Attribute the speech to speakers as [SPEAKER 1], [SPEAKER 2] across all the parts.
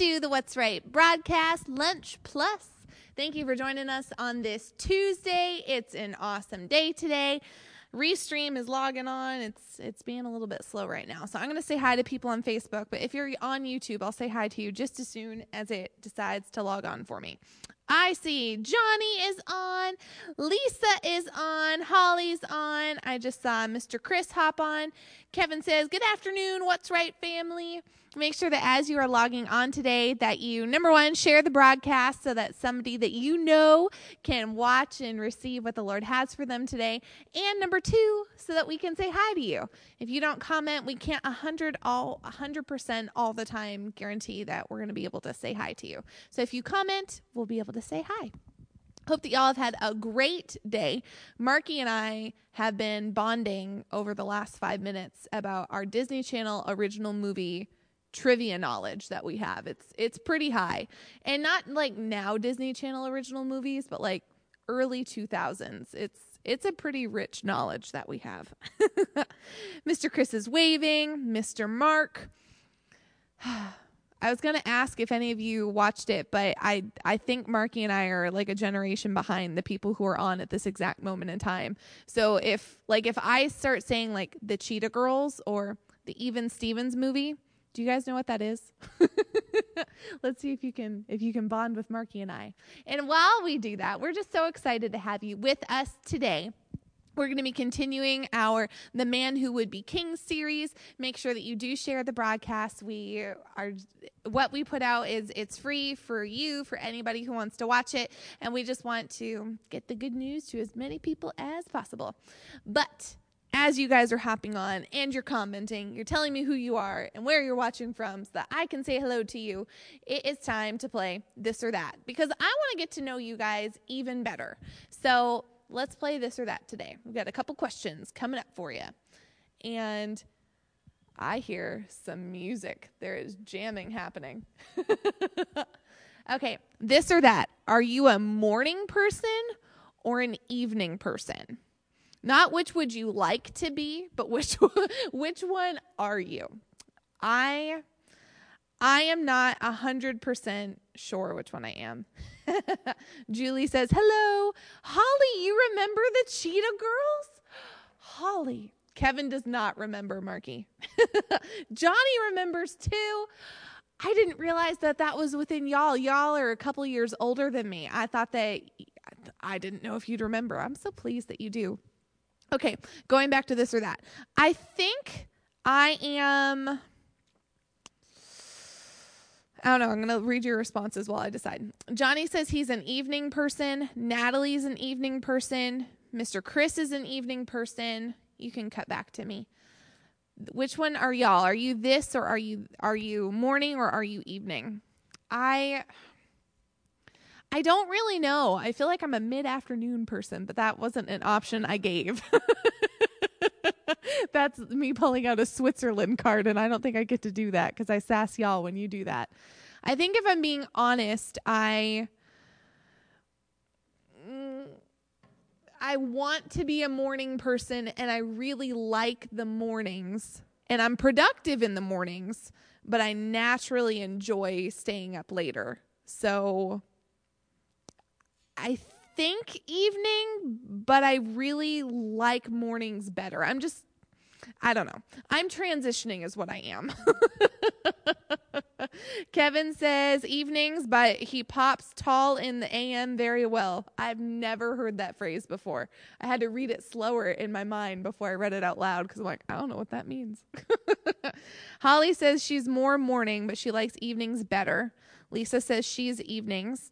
[SPEAKER 1] to the What's Right broadcast, Lunch Plus. Thank you for joining us on this Tuesday. It's an awesome day today. Restream is logging on. It's it's being a little bit slow right now. So I'm going to say hi to people on Facebook, but if you're on YouTube, I'll say hi to you just as soon as it decides to log on for me. I see Johnny is on, Lisa is on, Holly's on. I just saw Mr. Chris hop on. Kevin says, "Good afternoon, what's right family?" Make sure that as you are logging on today that you number 1 share the broadcast so that somebody that you know can watch and receive what the Lord has for them today. And number 2, so that we can say hi to you. If you don't comment, we can't 100 all 100% all the time guarantee that we're going to be able to say hi to you. So if you comment, we'll be able to say hi. Hope that y'all have had a great day. Marky and I have been bonding over the last five minutes about our Disney Channel original movie trivia knowledge that we have. It's it's pretty high. And not like now Disney Channel original movies, but like early 2000s. It's it's a pretty rich knowledge that we have. Mr. Chris is waving, Mr. Mark. I was going to ask if any of you watched it, but I I think Marky and I are like a generation behind the people who are on at this exact moment in time. So if like if I start saying like the Cheetah Girls or the Even Stevens movie, do you guys know what that is? Let's see if you can if you can bond with Marky and I. And while we do that, we're just so excited to have you with us today. We're going to be continuing our The Man Who Would Be King series. Make sure that you do share the broadcast. We are what we put out is it's free for you, for anybody who wants to watch it, and we just want to get the good news to as many people as possible. But as you guys are hopping on and you're commenting, you're telling me who you are and where you're watching from so that I can say hello to you, it is time to play this or that because I want to get to know you guys even better. So let's play this or that today. We've got a couple questions coming up for you. And I hear some music. There is jamming happening. okay, this or that. Are you a morning person or an evening person? Not which would you like to be, but which which one are you? I I am not a hundred percent sure which one I am. Julie says, "Hello, Holly. You remember the Cheetah Girls? Holly. Kevin does not remember Marky. Johnny remembers too. I didn't realize that that was within y'all. Y'all are a couple years older than me. I thought that I didn't know if you'd remember. I'm so pleased that you do. Okay, going back to this or that. I think I am. I don't know. I'm going to read your responses while I decide. Johnny says he's an evening person. Natalie's an evening person. Mr. Chris is an evening person. You can cut back to me. Which one are y'all? Are you this or are you are you morning or are you evening? I I don't really know. I feel like I'm a mid afternoon person, but that wasn't an option I gave. That's me pulling out a Switzerland card, and I don't think I get to do that because I sass y'all when you do that. I think if I'm being honest, I mm, I want to be a morning person and I really like the mornings and I'm productive in the mornings, but I naturally enjoy staying up later. So I think evening, but I really like mornings better. I'm just I don't know. I'm transitioning, is what I am. Kevin says evenings, but he pops tall in the AM very well. I've never heard that phrase before. I had to read it slower in my mind before I read it out loud because I'm like, I don't know what that means. Holly says she's more morning, but she likes evenings better. Lisa says she's evenings.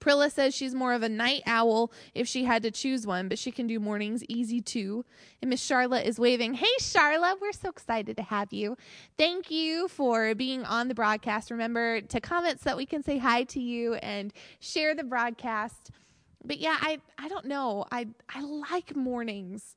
[SPEAKER 1] Prilla says she's more of a night owl if she had to choose one, but she can do mornings easy too. And Miss Charlotte is waving. Hey, Charlotte, we're so excited to have you. Thank you for being on the broadcast. Remember to comment so that we can say hi to you and share the broadcast. But yeah, I I don't know. I I like mornings.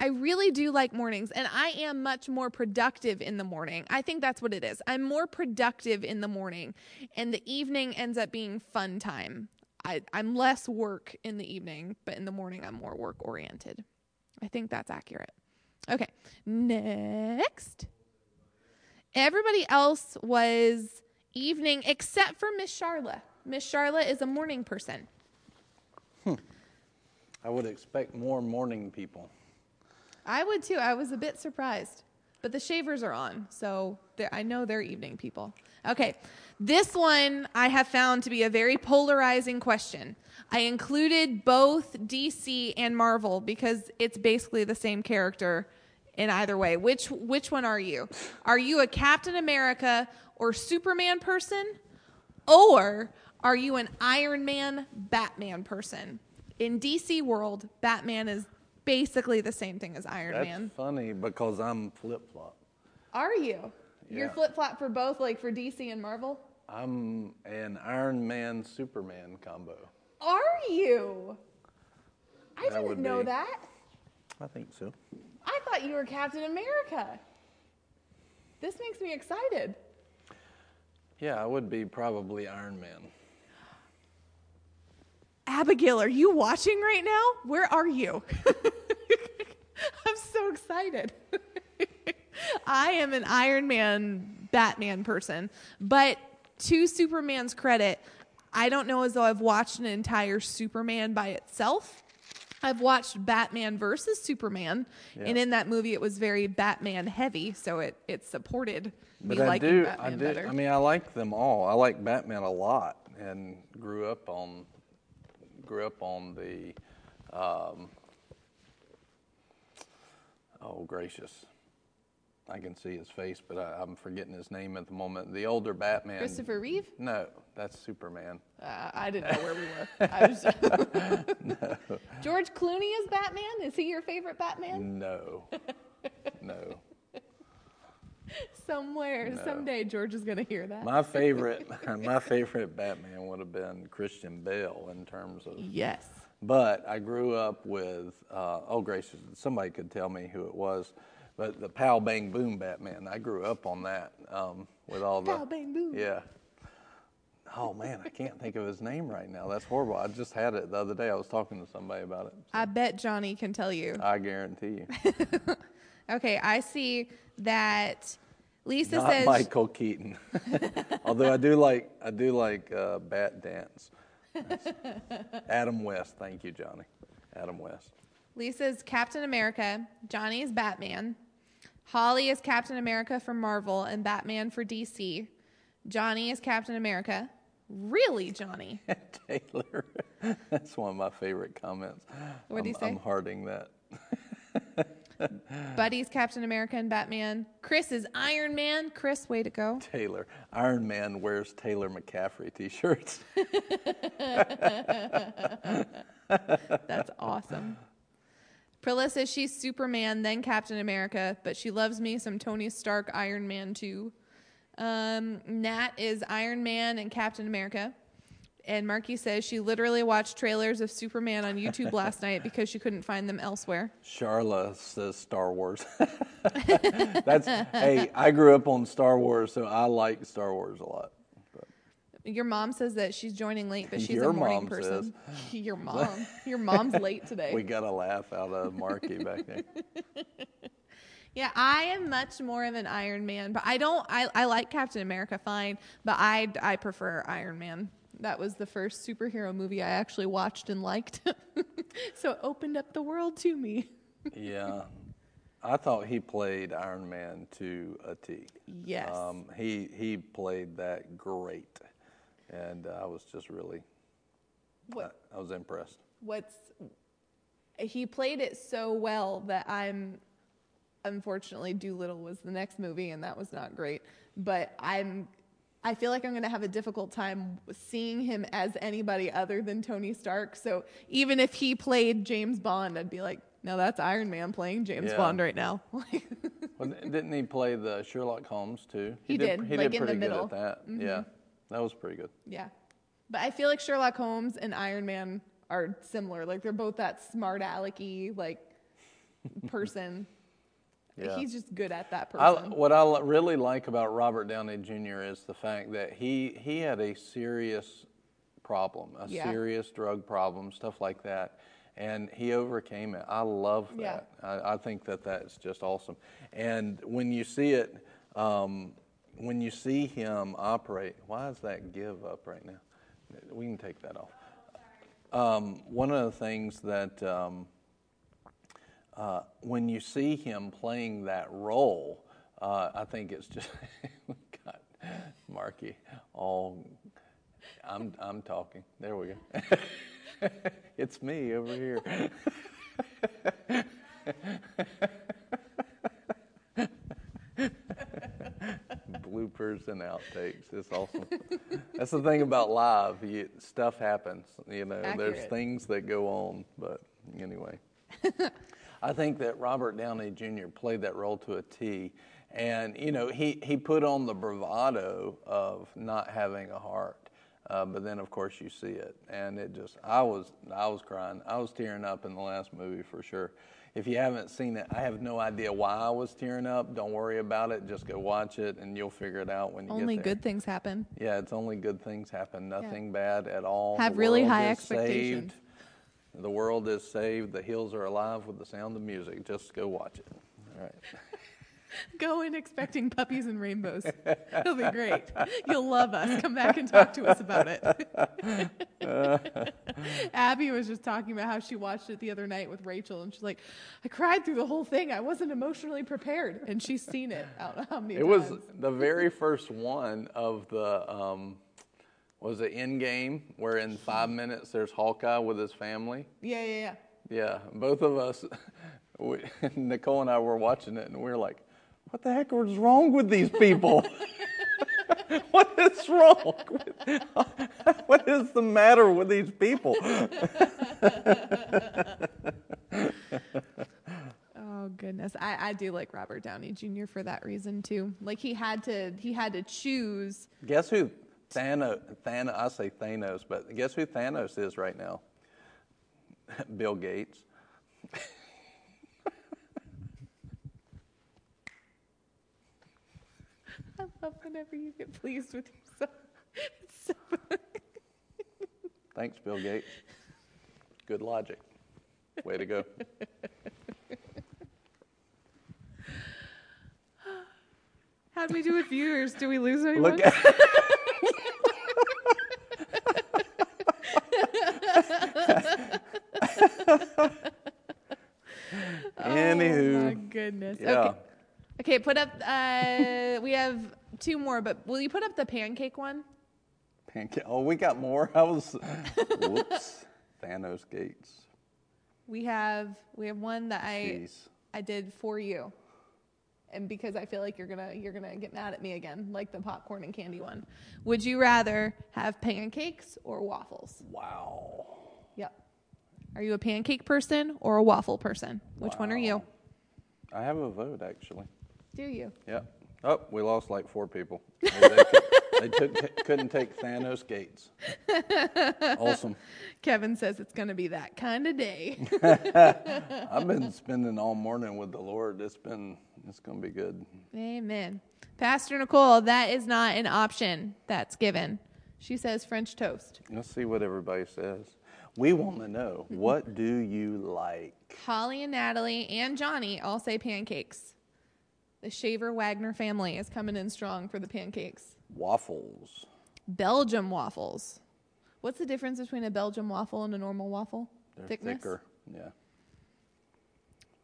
[SPEAKER 1] I really do like mornings, and I am much more productive in the morning. I think that's what it is. I'm more productive in the morning, and the evening ends up being fun time. I, I'm less work in the evening, but in the morning, I'm more work oriented. I think that's accurate. Okay, next. Everybody else was evening except for Miss Charla. Miss Charla is a morning person. Hmm.
[SPEAKER 2] I would expect more morning people.
[SPEAKER 1] I would too. I was a bit surprised. But the shavers are on, so I know they're evening people. Okay, this one I have found to be a very polarizing question. I included both DC and Marvel because it's basically the same character in either way. Which which one are you? Are you a Captain America or Superman person, or are you an Iron Man Batman person? In DC world, Batman is basically the same thing as Iron Man.
[SPEAKER 2] That's
[SPEAKER 1] Man.
[SPEAKER 2] funny because I'm flip flop.
[SPEAKER 1] Are you? You're flip flop for both, like for DC and Marvel?
[SPEAKER 2] I'm an Iron Man Superman combo.
[SPEAKER 1] Are you? I
[SPEAKER 2] That would
[SPEAKER 1] didn't know
[SPEAKER 2] be-
[SPEAKER 1] that.
[SPEAKER 2] I think so.
[SPEAKER 1] I thought you were Captain America. This makes me excited.
[SPEAKER 2] Yeah, I would be probably Iron Man.
[SPEAKER 1] Abigail, are you watching right now? Where are you? I'm so excited. I am an Iron Man Batman person, but to Superman's credit, I don't know as though I've watched an entire Superman by itself. I've watched Batman versus Superman, and in that movie, it was very Batman heavy, so it it supported me
[SPEAKER 2] But I
[SPEAKER 1] liking
[SPEAKER 2] do,
[SPEAKER 1] Batman
[SPEAKER 2] I do.
[SPEAKER 1] better.
[SPEAKER 2] I mean, I like them all. I like Batman a lot, and grew up on, grew up on the, um, oh gracious, I can see his face, but I, I'm forgetting his name at the moment. The older Batman.
[SPEAKER 1] Christopher Reeve.
[SPEAKER 2] No, that's Superman.
[SPEAKER 1] Uh, I didn't know where we were. I was George Clooney is Batman. Is he your favorite Batman?
[SPEAKER 2] No, no.
[SPEAKER 1] Somewhere,
[SPEAKER 2] No.
[SPEAKER 1] someday, George is going to hear that.
[SPEAKER 2] My favorite, my favorite Batman would have been Christian Bale in terms of
[SPEAKER 1] yes.
[SPEAKER 2] But I grew up with, uh, oh gracious, somebody could tell me who it was, but the Pow Bang Boom Batman. I grew up on that um, with all the.
[SPEAKER 1] Pow, bang, boom.
[SPEAKER 2] Yeah. Oh man, I can't think of his name right now. That's horrible. I just had it the other day. I was talking to somebody about it.
[SPEAKER 1] I bet Johnny can tell you.
[SPEAKER 2] I guarantee you.
[SPEAKER 1] Okay, I see that Lisa
[SPEAKER 2] Not
[SPEAKER 1] says
[SPEAKER 2] Michael Keaton. Although I do like, I do like uh, Bat Dance. Adam West. Thank you, Johnny. Adam West.
[SPEAKER 1] Lisa's Captain America, Johnny is Batman, Holly is Captain America for Marvel and Batman for DC. Johnny is Captain America. Really, Johnny?
[SPEAKER 2] Taylor. That's one of my favorite comments.
[SPEAKER 1] What'd he
[SPEAKER 2] I'm,
[SPEAKER 1] say?
[SPEAKER 2] I'm hearting that.
[SPEAKER 1] Buddy's Captain America and Batman. Chris is Iron Man. Chris, way to go.
[SPEAKER 2] Taylor. Iron Man wears Taylor McCaffrey t-shirts.
[SPEAKER 1] That's awesome. Prilla says she's Superman, then Captain America, but she loves me some Tony Stark Iron Man too. Um, Nat is Iron Man and Captain America. And Marky says she literally watched trailers of Superman on YouTube last night because she couldn't find them elsewhere.
[SPEAKER 2] Charla says Star Wars. That's hey, I grew up on Star Wars, so I like Star Wars a lot.
[SPEAKER 1] Your mom says that she's joining late, but she's
[SPEAKER 2] Your
[SPEAKER 1] a morning
[SPEAKER 2] mom
[SPEAKER 1] person. Your mom. Your mom's late today.
[SPEAKER 2] We got a laugh out of Marky back there.
[SPEAKER 1] Yeah, I am much more of an Iron Man, but I don't. I, I like Captain America fine, but I I prefer Iron Man. That was the first superhero movie I actually watched and liked, so it opened up the world to me.
[SPEAKER 2] Yeah. I thought he played Iron Man to a T.
[SPEAKER 1] Yes.
[SPEAKER 2] Um, he he played that great, and I was just really
[SPEAKER 1] What
[SPEAKER 2] I was impressed.
[SPEAKER 1] what's he played it so well that I'm unfortunately Dolittle was the next movie and that was not great. But I'm I feel like I'm going to have a difficult time seeing him as anybody other than Tony Stark. So even if he played James Bond, I'd be like, no, that's Iron Man playing James
[SPEAKER 2] Yeah.
[SPEAKER 1] Bond right now.
[SPEAKER 2] Well, didn't he play the Sherlock Holmes too?
[SPEAKER 1] He did,
[SPEAKER 2] He
[SPEAKER 1] like
[SPEAKER 2] did pretty.
[SPEAKER 1] Mm-hmm.
[SPEAKER 2] good at that. Yeah, that was pretty good.
[SPEAKER 1] yeah. But I feel like Sherlock Holmes and Iron Man are similar. Like they're both that smart alecky like person.
[SPEAKER 2] Yeah.
[SPEAKER 1] He's just good at that
[SPEAKER 2] I, what I really like about Robert Downey Jr. is the fact that he he had a serious problem, a
[SPEAKER 1] Yeah.
[SPEAKER 2] serious drug problem, stuff like that, and he overcame it. I love
[SPEAKER 1] Yeah.
[SPEAKER 2] that. I, I think that that's just awesome. And when you see it, um, when you see him operate, why is that give up right now? We can take that off. Um, one of the things that um, uh, when you see him playing that role, uh, I think it's just got Marky all. I'm I'm talking. There we go. it's me over here. Bloopers and outtakes. It's awesome. That's the thing about live. You, stuff happens. You know, there's things that go on. But anyway. I think that Robert Downey Jr. played that role to a T. And, you know, he, he put on the bravado of not having a heart. Uh, but then, of course, you see it. And it just, I was, I was crying. I was tearing up in the last movie for sure. If you haven't seen it, I have no idea why I was tearing up. Don't worry about it. Just go watch it and you'll figure it out when you
[SPEAKER 1] Only
[SPEAKER 2] get there.
[SPEAKER 1] good things happen.
[SPEAKER 2] Yeah, it's only good things happen. Nothing bad at all.
[SPEAKER 1] Have
[SPEAKER 2] The
[SPEAKER 1] really high expectations.
[SPEAKER 2] saved. The world is saved. The hills are alive with the sound of music. Just go watch it. All right.
[SPEAKER 1] Go in expecting puppies and rainbows. It'll be great. You'll love us. Come back and talk to us about it. Abby was just talking about how she watched it the other night with Rachel, and she's like, "I cried through the whole thing. I wasn't emotionally prepared." And she's seen it. out how many
[SPEAKER 2] It was the very first one of the um, was it Endgame where in five minutes there's Hawkeye with his family.
[SPEAKER 1] Yeah, yeah, yeah.
[SPEAKER 2] Yeah, both of us, we, Nicole and I were watching it, and we were like, "What the heck is wrong with these people? what is wrong? With, what is the matter with these people?"
[SPEAKER 1] Oh goodness, I, I do like Robert Downey Jr. for that reason too. Like he had to he had to choose.
[SPEAKER 2] Guess who Thanos? Thanos. I say Thanos, but guess who Thanos is right now? Bill Gates.
[SPEAKER 1] I love whenever you get pleased with yourself. It's so
[SPEAKER 2] Thanks, Bill Gates. Good logic. Way to go.
[SPEAKER 1] How do we do with viewers? Do we lose anyone?
[SPEAKER 2] Look at. Anywho.
[SPEAKER 1] Oh my goodness.
[SPEAKER 2] yeah.
[SPEAKER 1] Okay. Okay, put up uh we have two more, but will you put up the pancake one?
[SPEAKER 2] Pancake. Oh, we got more. I was. Whoops. Thanos Gates.
[SPEAKER 1] We have we have one that I
[SPEAKER 2] Jeez.
[SPEAKER 1] I did for you. And because I feel like you're gonna you're gonna get mad at me again, like the popcorn and candy one. Would you rather have pancakes or waffles?
[SPEAKER 2] Wow.
[SPEAKER 1] Yep. Are you a pancake person or a waffle person? Which one are you?
[SPEAKER 2] I have a vote actually.
[SPEAKER 1] Do you?
[SPEAKER 2] Yep. Oh, we lost like four people. They, they took, couldn't take Thanos Gates. Awesome.
[SPEAKER 1] Kevin says it's gonna be that kind of day.
[SPEAKER 2] I've been spending all morning with the Lord. It's been, it's going to be good.
[SPEAKER 1] Amen. Pastor Nicole, that is not an option that's given. She says French toast.
[SPEAKER 2] Let's see what everybody says. We want to know what do you like?
[SPEAKER 1] Holly and Natalie and Johnny all say pancakes. The Shaver Wagner family is coming in strong for the pancakes.
[SPEAKER 2] Waffles.
[SPEAKER 1] Belgium waffles. What's the difference between a Belgium waffle and a normal waffle?
[SPEAKER 2] They're
[SPEAKER 1] Thickness.
[SPEAKER 2] thicker. Yeah.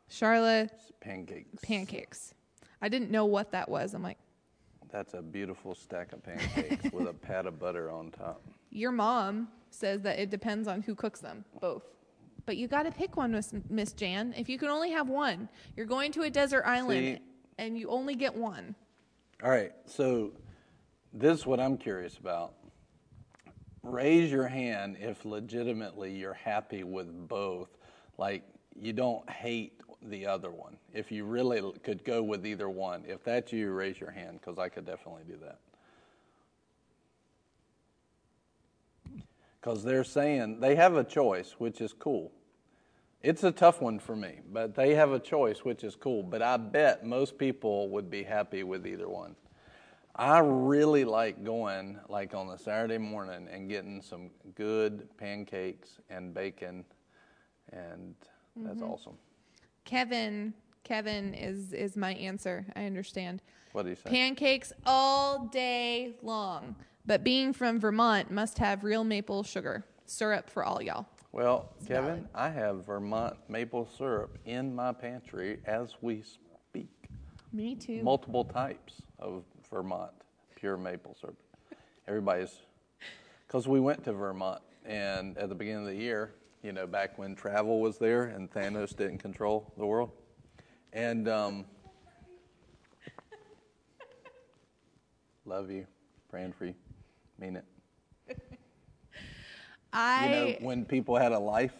[SPEAKER 1] Charlotte
[SPEAKER 2] pancakes.
[SPEAKER 1] pancakes. I didn't know what that was. I'm like,
[SPEAKER 2] That's a beautiful stack of pancakes with a pat of butter on top.
[SPEAKER 1] your mom says that it depends on who cooks them, both. But you got to pick one, Miss, Miss Jan. If you can only have one, you're going to a desert island
[SPEAKER 2] See-
[SPEAKER 1] and you only get one.
[SPEAKER 2] All right, so this is what I'm curious about. Raise your hand if legitimately you're happy with both. Like you don't hate the other one. If you really could go with either one. If that's you, raise your hand because I could definitely do that. Because they're saying they have a choice, which is cool. It's a tough one for me, but they have a choice, which is cool. But I bet most people would be happy with either one. I really like going like on a Saturday morning and getting some good pancakes and bacon, and that's mm-hmm. awesome.
[SPEAKER 1] Kevin, Kevin is is my answer. I understand.
[SPEAKER 2] What do you say?
[SPEAKER 1] Pancakes all day long. But being from Vermont must have real maple sugar syrup for all y'all.
[SPEAKER 2] well,
[SPEAKER 1] It's
[SPEAKER 2] Kevin,
[SPEAKER 1] valid.
[SPEAKER 2] I have Vermont maple syrup in my pantry as we speak.
[SPEAKER 1] Me too.
[SPEAKER 2] multiple types of Vermont pure maple syrup. Everybody's, because we went to Vermont, and at the beginning of the year, you know, back when travel was there and Thanos didn't control the world, and um, love you, praying for you, mean it.
[SPEAKER 1] I
[SPEAKER 2] You know, when people had a life.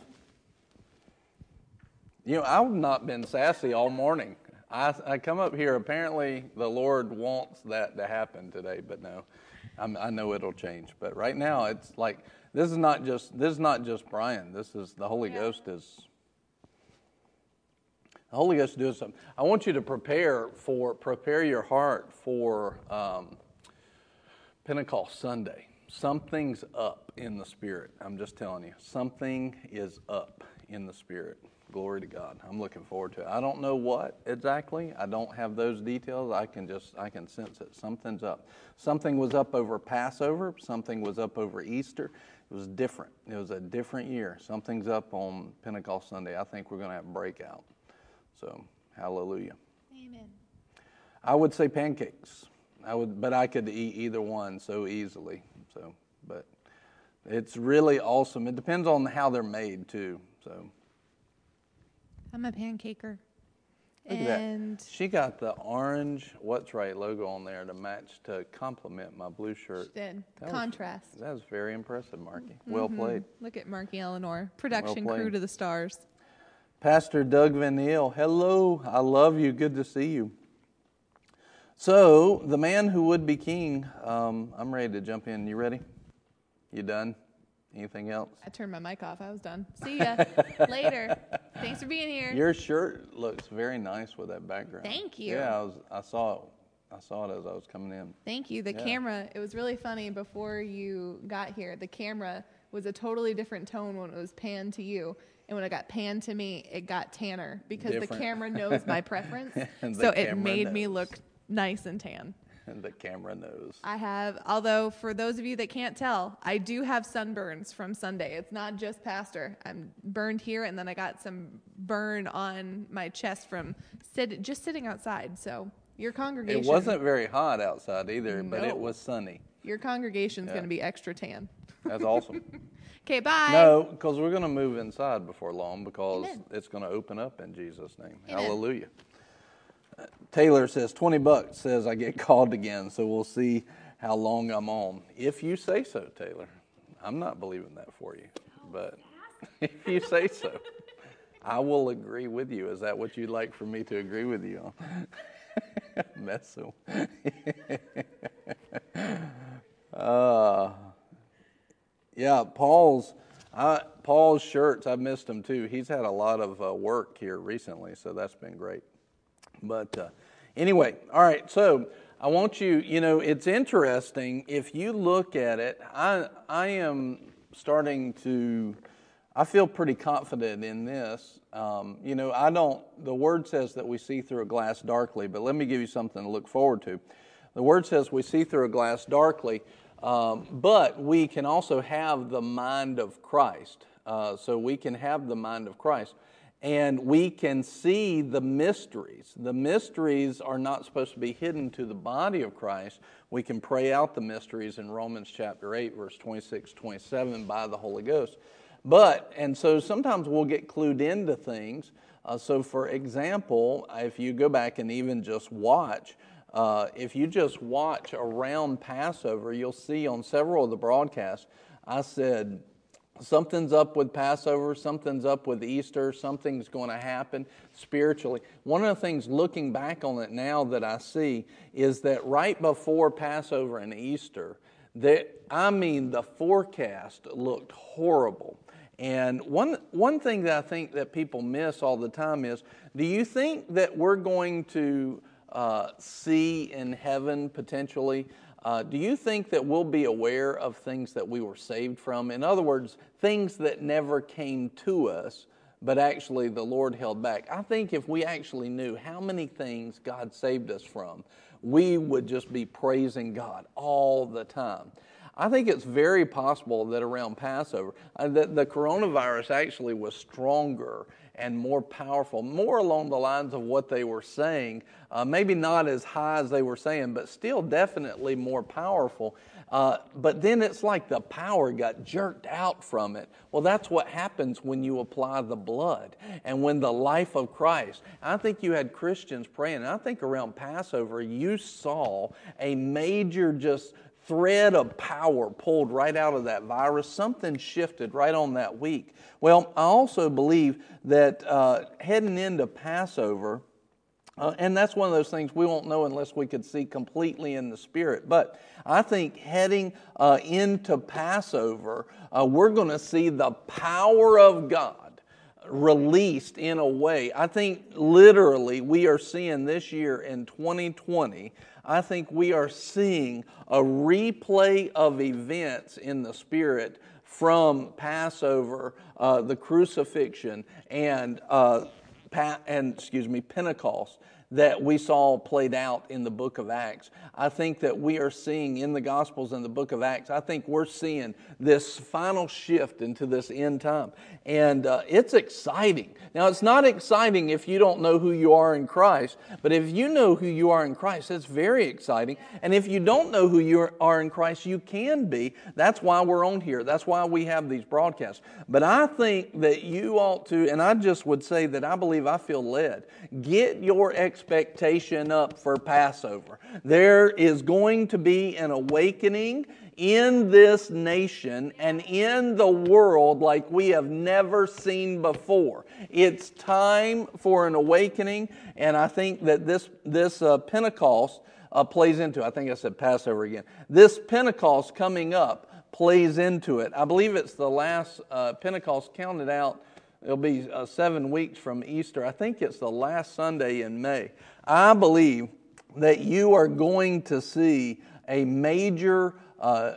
[SPEAKER 2] You know, I've not been sassy all morning. I, I come up here. Apparently, the Lord wants that to happen today, but no, I'm, I know it'll change. But right now, it's like this is not just this is not just Brian. This is the Holy
[SPEAKER 1] Yeah.
[SPEAKER 2] Ghost is. The Holy Ghost is doing something. I want you to prepare for prepare your heart for um, Pentecost Sunday. Something's up in the spirit. I'm just telling you. Something is up in the spirit. Glory to God. I'm looking forward to it. I don't know what exactly. I don't have those details. I can just I can sense it. Something's up. Something was up over Passover, something was up over Easter. It was different. It was a different year. Something's up on Pentecost Sunday. I think we're going to have breakout. So, hallelujah.
[SPEAKER 1] Amen.
[SPEAKER 2] I would say pancakes. I would, but I could eat either one so easily. So, but it's really awesome. It depends on how they're made too. So,
[SPEAKER 1] I'm a pancaker.
[SPEAKER 2] Look
[SPEAKER 1] and
[SPEAKER 2] at that. She got the orange "What's Right" logo on there to match to complement my blue shirt.
[SPEAKER 1] She did
[SPEAKER 2] That was-
[SPEAKER 1] contrast.
[SPEAKER 2] That was very impressive, Marky. Well played.
[SPEAKER 1] Look at Marky Eleanor, production
[SPEAKER 2] played.
[SPEAKER 1] crew to the stars.
[SPEAKER 2] Pastor Doug Van hello. I love you. Good to see you. So, the man who would be king, um, I'm ready to jump in. You ready? You done? Anything else?
[SPEAKER 1] I turned my mic off. I was done. See ya later. Thanks for being here.
[SPEAKER 2] Your shirt looks very nice with that background.
[SPEAKER 1] Thank you.
[SPEAKER 2] Yeah, I, was, I saw it. I saw it as I was coming in.
[SPEAKER 1] Thank you. The
[SPEAKER 2] Yeah.
[SPEAKER 1] camera, it was really funny before you got here. The camera was a totally different tone when it was panned to you. And when it got panned to me, it got tanner because the camera knows my preference. So it made me look nice and tan.
[SPEAKER 2] And the camera knows.
[SPEAKER 1] I have, although for those of you that can't tell, I do have sunburns from Sunday. It's not just pastor. I'm burned here, and then I got some burn on my chest from sit, just sitting outside. So your congregation,
[SPEAKER 2] It wasn't very hot outside either, but it was sunny.
[SPEAKER 1] Your congregation's
[SPEAKER 2] Yeah.
[SPEAKER 1] going to be extra tan.
[SPEAKER 2] That's awesome.
[SPEAKER 1] Okay, bye.
[SPEAKER 2] no, because we're going to move inside before long because
[SPEAKER 1] Amen.
[SPEAKER 2] it's going to open up in Jesus' name.
[SPEAKER 1] Amen.
[SPEAKER 2] Hallelujah. Taylor says 20 bucks says I get called again, so we'll see how long I'm on. If you say so, Taylor. I'm not believing that for you, but if you say so, I will agree with you. Is that what you'd like for me to agree with you on? Uh, yeah, Paul's I, Paul's shirts. I've missed them too. He's had a lot of uh, work here recently, so that's been great. But uh, anyway, all right. So I want you, you know, it's interesting. If you look at it, I, I am starting to, I feel pretty confident in this. Um, you know, I don't, the word says that we see through a glass darkly, but let me give you something to look forward to. The word says we see through a glass darkly, um, but we can also have the mind of Christ. Uh, so we can have the mind of Christ and we can see the mysteries. The mysteries are not supposed to be hidden to the body of Christ. We can pray out the mysteries in Romans chapter 8, verse 26, 27 by the Holy Ghost. But, and so sometimes we'll get clued into things. Uh, so, for example, if you go back and even just watch, uh, if you just watch around Passover, you'll see on several of the broadcasts, I said, Something's up with Passover, something's up with Easter, something's going to happen spiritually. One of the things looking back on it now that I see is that right before Passover and Easter, that I mean the forecast looked horrible. And one one thing that I think that people miss all the time is, do you think that we're going to uh, see in heaven potentially uh, do you think that we'll be aware of things that we were saved from? In other words, things that never came to us, but actually the Lord held back. I think if we actually knew how many things God saved us from, we would just be praising God all the time. I think it's very possible that around Passover, uh, that the coronavirus actually was stronger and more powerful, more along the lines of what they were saying. Uh, maybe not as high as they were saying, but still definitely more powerful. Uh, but then it's like the power got jerked out from it. Well, that's what happens when you apply the blood and when the life of Christ. I think you had Christians praying. I think around Passover, you saw a major just thread of power pulled right out of that virus. Something shifted right on that week. Well, I also believe that uh, heading into Passover, uh, and that's one of those things we won't know unless we could see completely in the spirit. But I think heading uh, into Passover, uh, we're going to see the power of God released in a way. I think literally we are seeing this year in 2020 I think we are seeing a replay of events in the Spirit from Passover, uh, the crucifixion, and, uh, pa- and excuse me, Pentecost that we saw played out in the book of Acts. I think that we are seeing in the Gospels and the book of Acts, I think we're seeing this final shift into this end time. And uh, it's exciting. Now, it's not exciting if you don't know who you are in Christ, but if you know who you are in Christ, it's very exciting. And if you don't know who you are in Christ, you can be. That's why we're on here. That's why we have these broadcasts. But I think that you ought to, and I just would say that I believe I feel led. Get your expectation up for Passover. There is going to be an awakening in this nation and in the world like we have never seen before. It's time for an awakening, and I think that this, this uh, Pentecost uh, plays into it. I think I said Passover again. This Pentecost coming up plays into it. I believe it's the last uh, Pentecost counted out. It'll be uh, seven weeks from Easter. I think it's the last Sunday in May. I believe that you are going to see a major uh,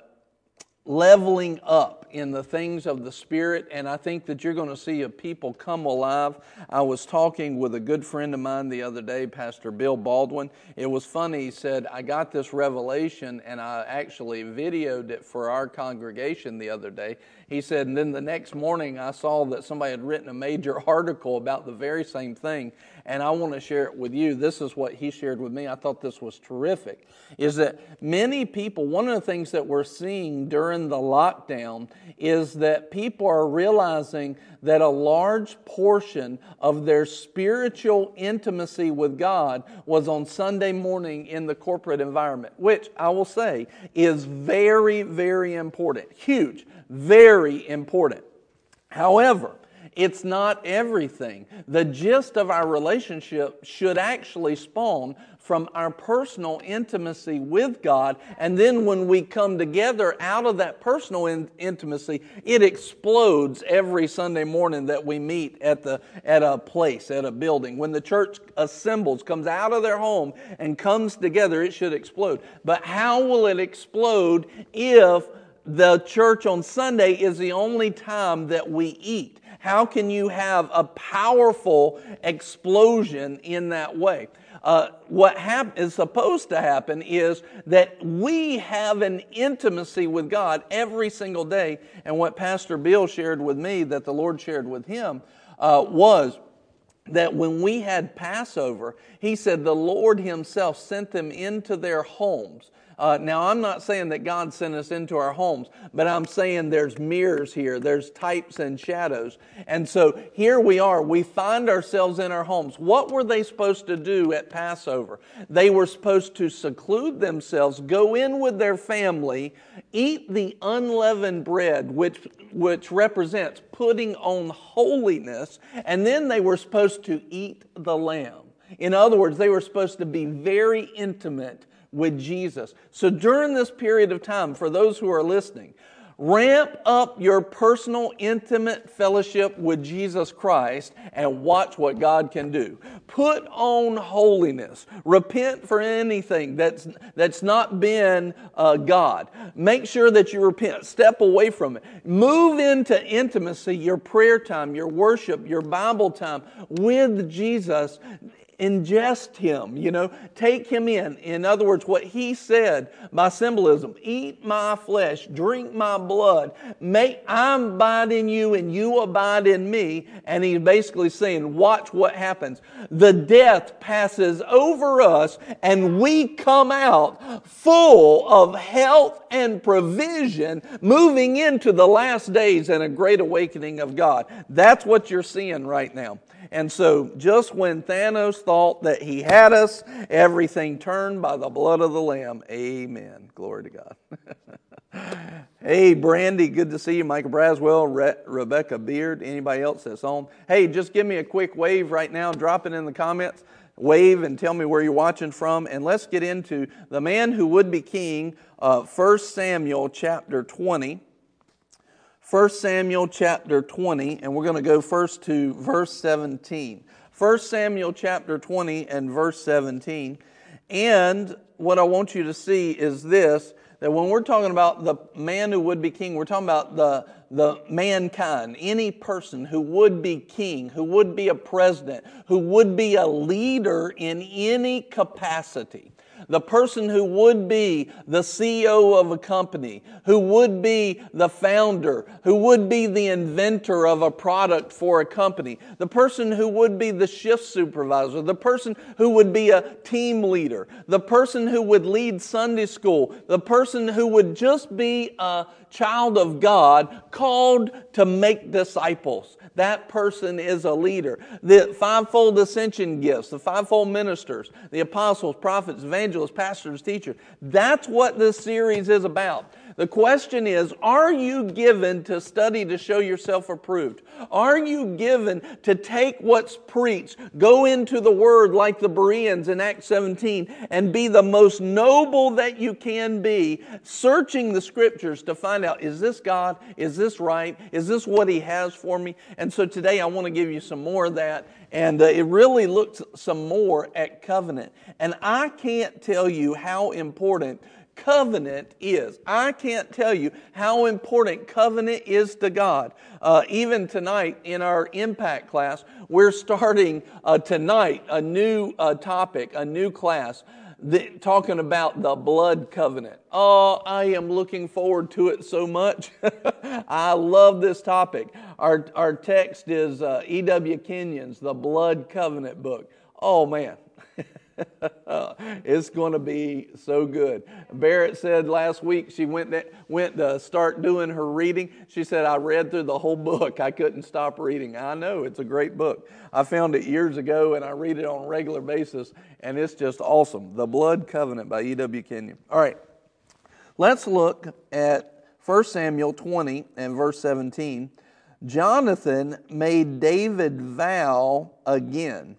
[SPEAKER 2] leveling up in the things of the Spirit, and I think that you're going to see a people come alive. I was talking with a good friend of mine the other day, Pastor Bill Baldwin. It was funny. He said, I got this revelation, and I actually videoed it for our congregation the other day. He said, and then the next morning I saw that somebody had written a major article about the very same thing, and I want to share it with you. This is what he shared with me. I thought this was terrific. Is that many people, one of the things that we're seeing during the lockdown is that people are realizing that a large portion of their spiritual intimacy with God was on Sunday morning in the corporate environment, which I will say is very, very important. Huge, very important. However, It's not everything. The gist of our relationship should actually spawn from our personal intimacy with God. And then when we come together out of that personal in- intimacy, it explodes every Sunday morning that we meet at, the, at a place, at a building. When the church assembles, comes out of their home and comes together, it should explode. But how will it explode if the church on Sunday is the only time that we eat? How can you have a powerful explosion in that way? Uh, what hap- is supposed to happen is that we have an intimacy with God every single day. And what Pastor Bill shared with me, that the Lord shared with him, uh, was that when we had Passover, he said the Lord Himself sent them into their homes. Uh, now, I'm not saying that God sent us into our homes, but I'm saying there's mirrors here, there's types and shadows. And so here we are, we find ourselves in our homes. What were they supposed to do at Passover? They were supposed to seclude themselves, go in with their family, eat the unleavened bread, which, which represents putting on holiness, and then they were supposed to eat the lamb. In other words, they were supposed to be very intimate with Jesus. So during this period of time, for those who are listening, ramp up your personal, intimate fellowship with Jesus Christ and watch what God can do. Put on holiness. Repent for anything that's, that's not been uh, God. Make sure that you repent. Step away from it. Move into intimacy, your prayer time, your worship, your Bible time with Jesus ingest him, you know, take him in. In other words, what he said by symbolism eat my flesh, drink my blood, make I abide in you and you abide in me. And he's basically saying, watch what happens. The death passes over us and we come out full of health and provision, moving into the last days and a great awakening of God. That's what you're seeing right now. And so, just when Thanos thought that he had us, everything turned by the blood of the Lamb. Amen. Glory to God. hey, Brandy, good to see you. Michael Braswell, Re- Rebecca Beard, anybody else that's on. Hey, just give me a quick wave right now. Drop it in the comments. Wave and tell me where you're watching from. And let's get into the man who would be king, uh, 1 Samuel chapter 20. 1 Samuel chapter 20, and we're going to go first to verse 17. 1 Samuel chapter 20 and verse 17. And what I want you to see is this that when we're talking about the man who would be king, we're talking about the, the mankind, any person who would be king, who would be a president, who would be a leader in any capacity the person who would be the CEO of a company, who would be the founder, who would be the inventor of a product for a company, the person who would be the shift supervisor, the person who would be a team leader, the person who would lead Sunday school, the person who would just be a child of God called to make disciples. That person is a leader. The fivefold ascension gifts, the fivefold ministers, the apostles, prophets, evangelists, pastors, teachers. That's what this series is about. The question is Are you given to study to show yourself approved? Are you given to take what's preached, go into the Word like the Bereans in Acts 17, and be the most noble that you can be, searching the Scriptures to find out is this God? Is this right? Is this what He has for me? And so today I want to give you some more of that. And uh, it really looks some more at covenant. And I can't tell you how important covenant is. I can't tell you how important covenant is to God. Uh, even tonight in our impact class, we're starting uh, tonight a new uh, topic, a new class. talking about the blood covenant. Oh, I am looking forward to it so much. I love this topic. Our, our text is E.W. Uh, Kenyon's The Blood Covenant book. Oh, man. it's going to be so good. Barrett said last week she went to, went to start doing her reading. She said, I read through the whole book. I couldn't stop reading. I know, it's a great book. I found it years ago and I read it on a regular basis, and it's just awesome. The Blood Covenant by E.W. Kenyon. All right, let's look at 1 Samuel 20 and verse 17. Jonathan made David vow again.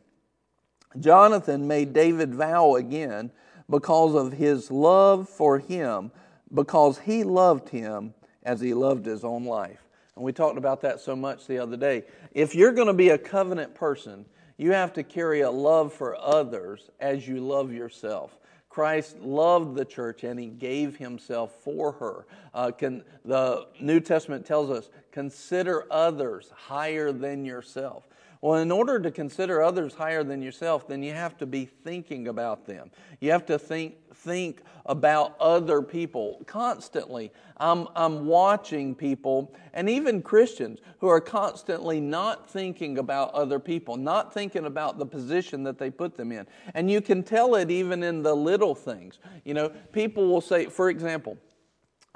[SPEAKER 2] Jonathan made David vow again because of his love for him, because he loved him as he loved his own life. And we talked about that so much the other day. If you're going to be a covenant person, you have to carry a love for others as you love yourself. Christ loved the church and he gave himself for her. Uh, can, the New Testament tells us, consider others higher than yourself. Well, in order to consider others higher than yourself, then you have to be thinking about them. You have to think, think about other people constantly. I'm, I'm watching people, and even Christians, who are constantly not thinking about other people, not thinking about the position that they put them in. And you can tell it even in the little things. You know, people will say, for example,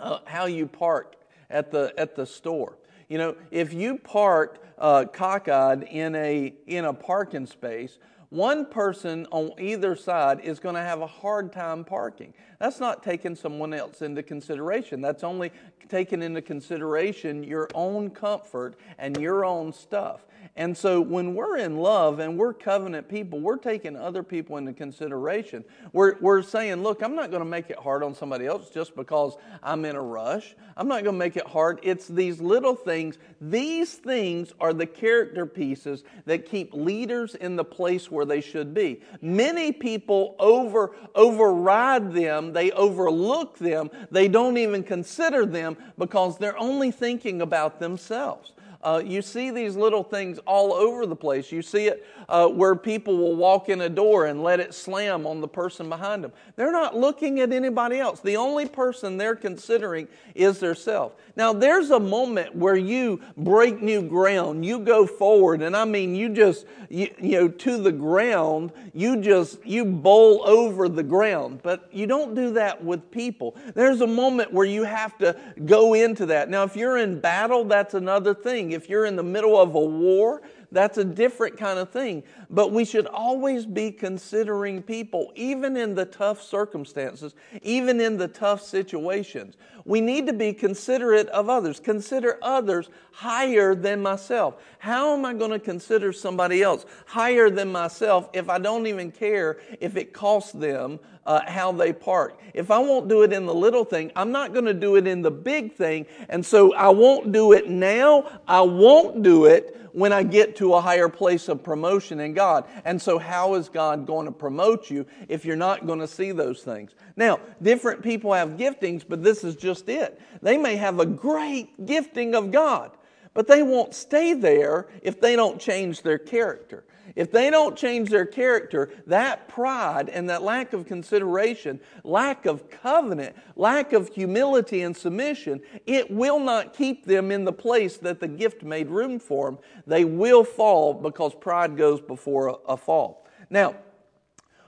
[SPEAKER 2] uh, how you park at the, at the store. You know, if you park uh, cockeyed in a, in a parking space, one person on either side is going to have a hard time parking. That's not taking someone else into consideration. That's only taking into consideration your own comfort and your own stuff. And so when we're in love and we're covenant people, we're taking other people into consideration. We're, we're saying, look, I'm not going to make it hard on somebody else just because I'm in a rush. I'm not going to make it hard. It's these little things. These things are the character pieces that keep leaders in the place where they should be. Many people over, override them, they overlook them, they don't even consider them because they're only thinking about themselves. Uh, you see these little things all over the place. You see it uh, where people will walk in a door and let it slam on the person behind them. They're not looking at anybody else. The only person they're considering is their self. Now, there's a moment where you break new ground. You go forward, and I mean, you just, you, you know, to the ground, you just, you bowl over the ground. But you don't do that with people. There's a moment where you have to go into that. Now, if you're in battle, that's another thing if you're in the middle of a war, that's a different kind of thing. But we should always be considering people, even in the tough circumstances, even in the tough situations. We need to be considerate of others. Consider others higher than myself. How am I going to consider somebody else higher than myself if I don't even care if it costs them uh, how they park. If I won't do it in the little thing, I'm not going to do it in the big thing. And so I won't do it now. I won't do it when I get to a higher place of promotion in God. And so, how is God going to promote you if you're not going to see those things? Now, different people have giftings, but this is just it. They may have a great gifting of God, but they won't stay there if they don't change their character. If they don't change their character, that pride and that lack of consideration, lack of covenant, lack of humility and submission, it will not keep them in the place that the gift made room for them. They will fall because pride goes before a, fall. Now,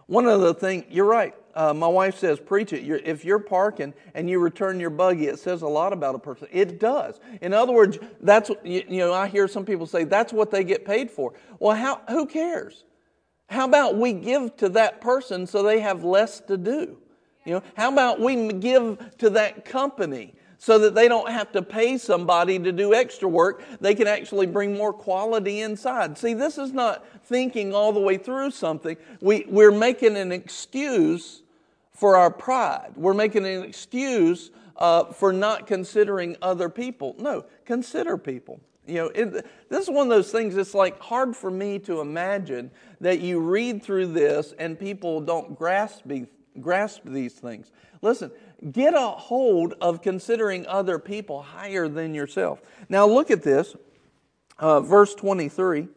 [SPEAKER 2] one other thing, you're right. Uh, my wife says, preach it. You're, if you're parking and you return your buggy, it says a lot about a person. It does. In other words, that's, you, you know, I hear some people say that's what they get paid for. Well, how, who cares? How about we give to that person so they have less to do? You know, how about we give to that company so that they don't have to pay somebody to do extra work. They can actually bring more quality inside. See, this is not thinking all the way through something. We, we're making an excuse for our pride. We're making an excuse uh, for not considering other people. No, consider people. You know, it, this is one of those things It's like hard for me to imagine that you read through this and people don't grasp, grasp these things. Listen, get a hold of considering other people higher than yourself. Now, look at this, uh, verse 23.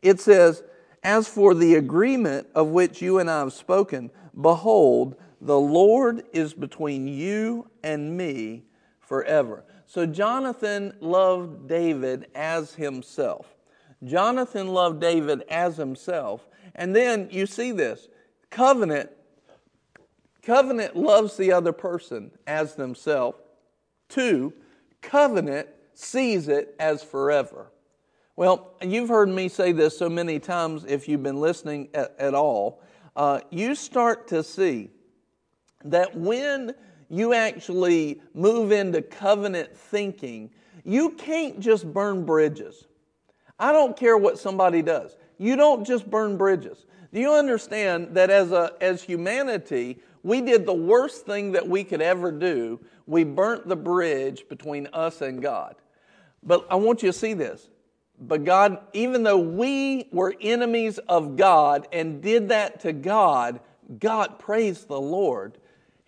[SPEAKER 2] It says, As for the agreement of which you and I have spoken, behold, the Lord is between you and me forever. So, Jonathan loved David as himself. Jonathan loved David as himself. And then you see this covenant Covenant loves the other person as themselves. Two, covenant sees it as forever. Well, you've heard me say this so many times if you've been listening at, at all. Uh, you start to see that when you actually move into covenant thinking, You can't just burn bridges. I don't care what somebody does. You don't just burn bridges. Do you understand that as, a, as humanity, we did the worst thing that we could ever do? We burnt the bridge between us and God. But I want you to see this. But God, even though we were enemies of God and did that to God, God, praise the Lord,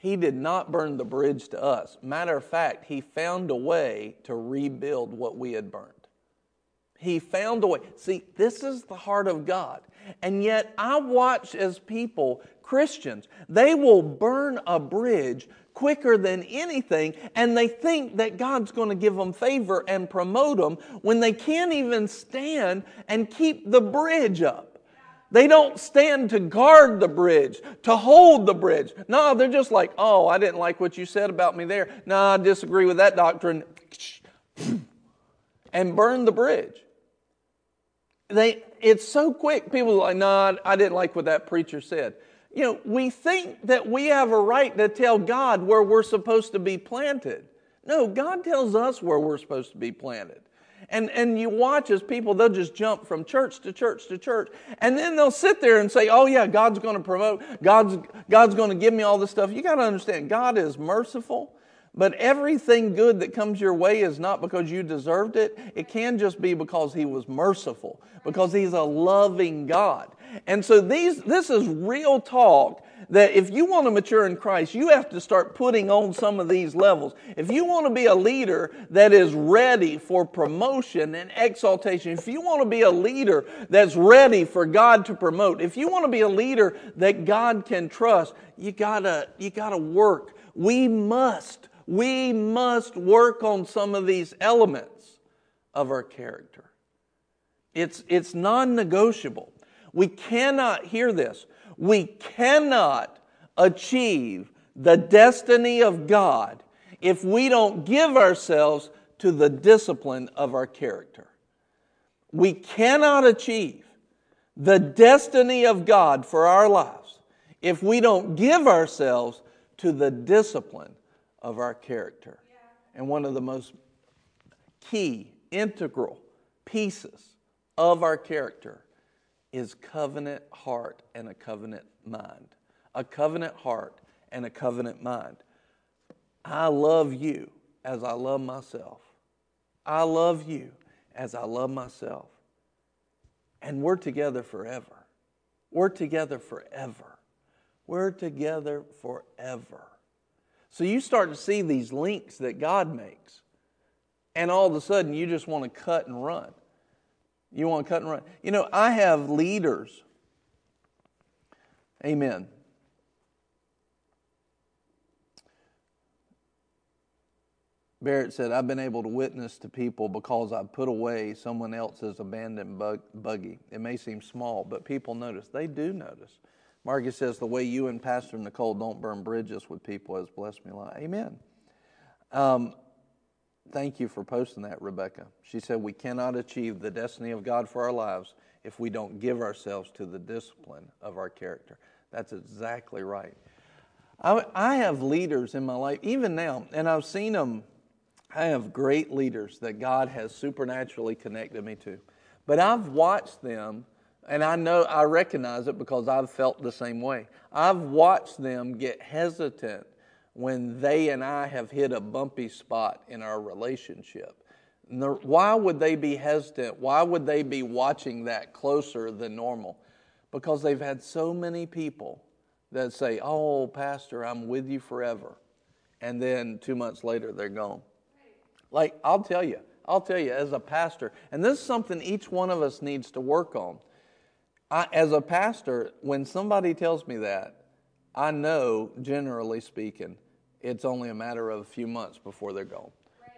[SPEAKER 2] He did not burn the bridge to us. Matter of fact, He found a way to rebuild what we had burned. He found a way. See, this is the heart of God. And yet, I watch as people, Christians, they will burn a bridge quicker than anything, and they think that God's going to give them favor and promote them when they can't even stand and keep the bridge up. They don't stand to guard the bridge, to hold the bridge. No, they're just like, oh, I didn't like what you said about me there. No, I disagree with that doctrine. And burn the bridge. They, it's so quick. People are like, no, I didn't like what that preacher said. You know, we think that we have a right to tell God where we're supposed to be planted. No, God tells us where we're supposed to be planted. And, and you watch as people, they'll just jump from church to church to church. And then they'll sit there and say, oh, yeah, God's going to promote, God's, God's going to give me all this stuff. You got to understand, God is merciful. But everything good that comes your way is not because you deserved it. It can just be because He was merciful, because He's a loving God. And so these, this is real talk that if you want to mature in Christ, you have to start putting on some of these levels. If you want to be a leader that is ready for promotion and exaltation, if you want to be a leader that's ready for God to promote, if you want to be a leader that God can trust, you gotta, you gotta work. We must, we must work on some of these elements of our character. It's, it's non negotiable. We cannot hear this. We cannot achieve the destiny of God if we don't give ourselves to the discipline of our character. We cannot achieve the destiny of God for our lives if we don't give ourselves to the discipline of our character. And one of the most key, integral pieces of our character is covenant heart and a covenant mind. A covenant heart and a covenant mind. I love you as I love myself. I love you as I love myself. And we're together forever. We're together forever. We're together forever. So you start to see these links that God makes. And all of a sudden, you just want to cut and run. You want to cut and run. You know, I have leaders. Amen. Barrett said, I've been able to witness to people because I've put away someone else's abandoned bug, buggy. It may seem small, but people notice. They do notice. Marcus says, The way you and Pastor Nicole don't burn bridges with people has blessed me a lot. Amen. Um, Thank you for posting that, Rebecca. She said, We cannot achieve the destiny of God for our lives if we don't give ourselves to the discipline of our character. That's exactly right. I, I have leaders in my life, even now, and I've seen them. I have great leaders that God has supernaturally connected me to. But I've watched them, and I know I recognize it because I've felt the same way. I've watched them get hesitant when they and I have hit a bumpy spot in our relationship. Why would they be hesitant? Why would they be watching that closer than normal? Because they've had so many people that say, Oh, Pastor, I'm with you forever. And then two months later, they're gone. Like, I'll tell you, I'll tell you, as a pastor, and this is something each one of us needs to work on. I, as a pastor, when somebody tells me that, I know, generally speaking, it's only a matter of a few months before they're gone.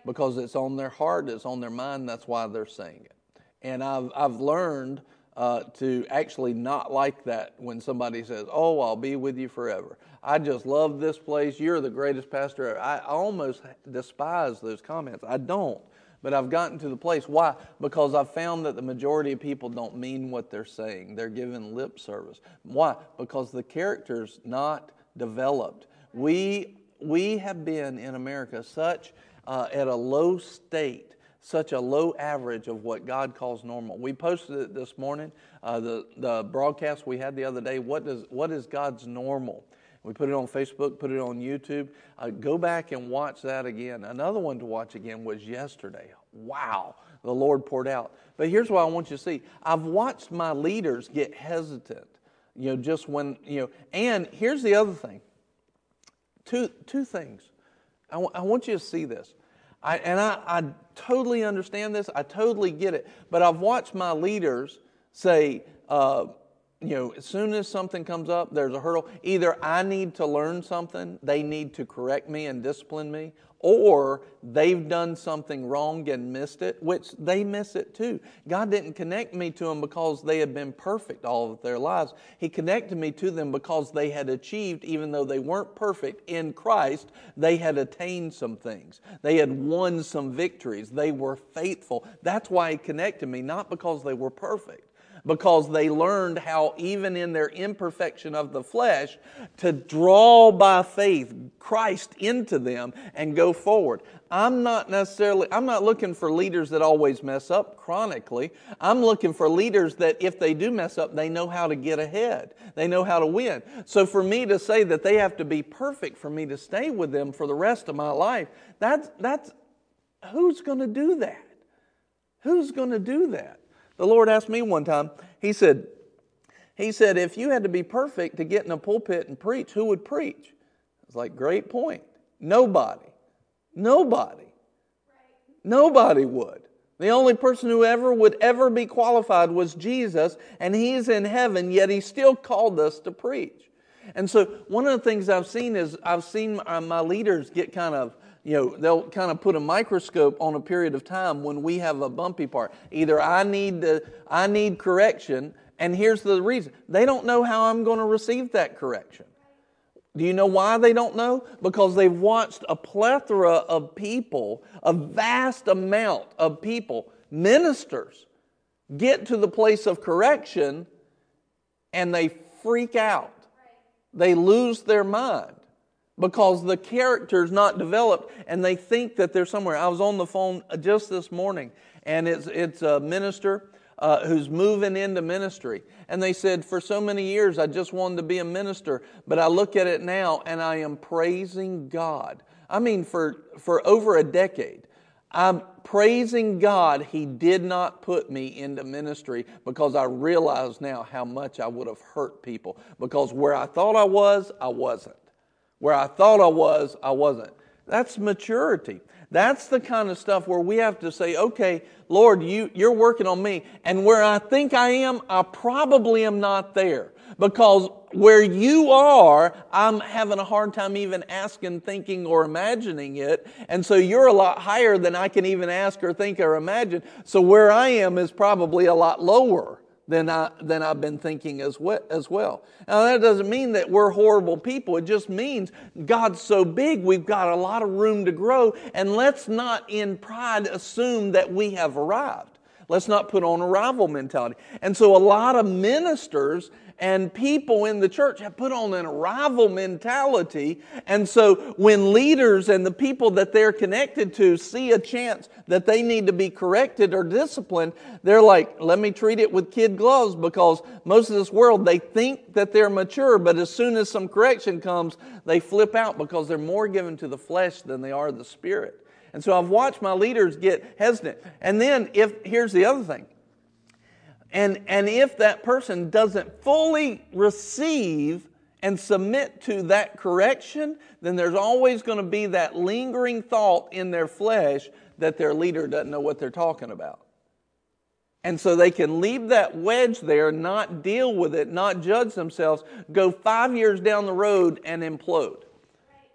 [SPEAKER 2] Because it's on their heart, it's on their mind, that's why they're saying it. And I've, I've learned uh, to actually not like that when somebody says, Oh, I'll be with you forever. I just love this place. You're the greatest pastor ever. I almost despise those comments. I don't. But I've gotten to the place. Why? Because I've found that the majority of people don't mean what they're saying. They're giving lip service. Why? Because the character's not developed. We we have been in America such uh, at a low state such a low average of what God calls normal. We posted it this morning, uh, the, the broadcast we had the other day. What, does, what is God's normal? We put it on Facebook, put it on YouTube. Uh, go back and watch that again. Another one to watch again was yesterday. Wow, the Lord poured out. But here's what I want you to see I've watched my leaders get hesitant, you know, just when, you know, and here's the other thing two, two things. I, w- I want you to see this. I, and I, I totally understand this. I totally get it. But I've watched my leaders say, uh, you know, as soon as something comes up, there's a hurdle. Either I need to learn something, they need to correct me and discipline me, or they've done something wrong and missed it, which they miss it too. God didn't connect me to them because they had been perfect all of their lives. He connected me to them because they had achieved, even though they weren't perfect in Christ, they had attained some things. They had won some victories. They were faithful. That's why He connected me, not because they were perfect because they learned how, even in their imperfection of the flesh, to draw by faith Christ into them and go forward. I'm not necessarily, I'm not looking for leaders that always mess up chronically. I'm looking for leaders that if they do mess up, they know how to get ahead. They know how to win. So for me to say that they have to be perfect for me to stay with them for the rest of my life, that's, that's, who's going to do that? Who's going to do that? The Lord asked me one time, He said, He said, if you had to be perfect to get in a pulpit and preach, who would preach? I was like, great point. Nobody. Nobody. Nobody would. The only person who ever would ever be qualified was Jesus, and He's in heaven, yet He still called us to preach. And so, one of the things I've seen is I've seen my leaders get kind of you know, they'll kind of put a microscope on a period of time when we have a bumpy part. Either I need to, I need correction, and here's the reason. They don't know how I'm going to receive that correction. Do you know why they don't know? Because they've watched a plethora of people, a vast amount of people, ministers, get to the place of correction and they freak out. They lose their mind because the character is not developed and they think that they're somewhere. I was on the phone just this morning and it's, it's a minister uh, who's moving into ministry. And they said, For so many years, I just wanted to be a minister, but I look at it now and I am praising God. I mean, for, for over a decade. I'm praising God He did not put me into ministry because I realize now how much I would have hurt people. Because where I thought I was, I wasn't. Where I thought I was, I wasn't. That's maturity. That's the kind of stuff where we have to say, okay, Lord, you, you're working on me. And where I think I am, I probably am not there. Because where you are, I'm having a hard time even asking, thinking, or imagining it. And so you're a lot higher than I can even ask or think or imagine. So where I am is probably a lot lower than, I, than I've been thinking as well, as well. Now, that doesn't mean that we're horrible people. It just means God's so big, we've got a lot of room to grow. And let's not, in pride, assume that we have arrived. Let's not put on a rival mentality. And so, a lot of ministers and people in the church have put on an arrival mentality. And so when leaders and the people that they're connected to see a chance that they need to be corrected or disciplined, they're like, let me treat it with kid gloves because most of this world, they think that they're mature, but as soon as some correction comes, they flip out because they're more given to the flesh than they are the spirit. And so I've watched my leaders get hesitant. And then if here's the other thing. And, and if that person doesn't fully receive and submit to that correction, then there's always going to be that lingering thought in their flesh that their leader doesn't know what they're talking about. And so they can leave that wedge there, not deal with it, not judge themselves, go five years down the road and implode.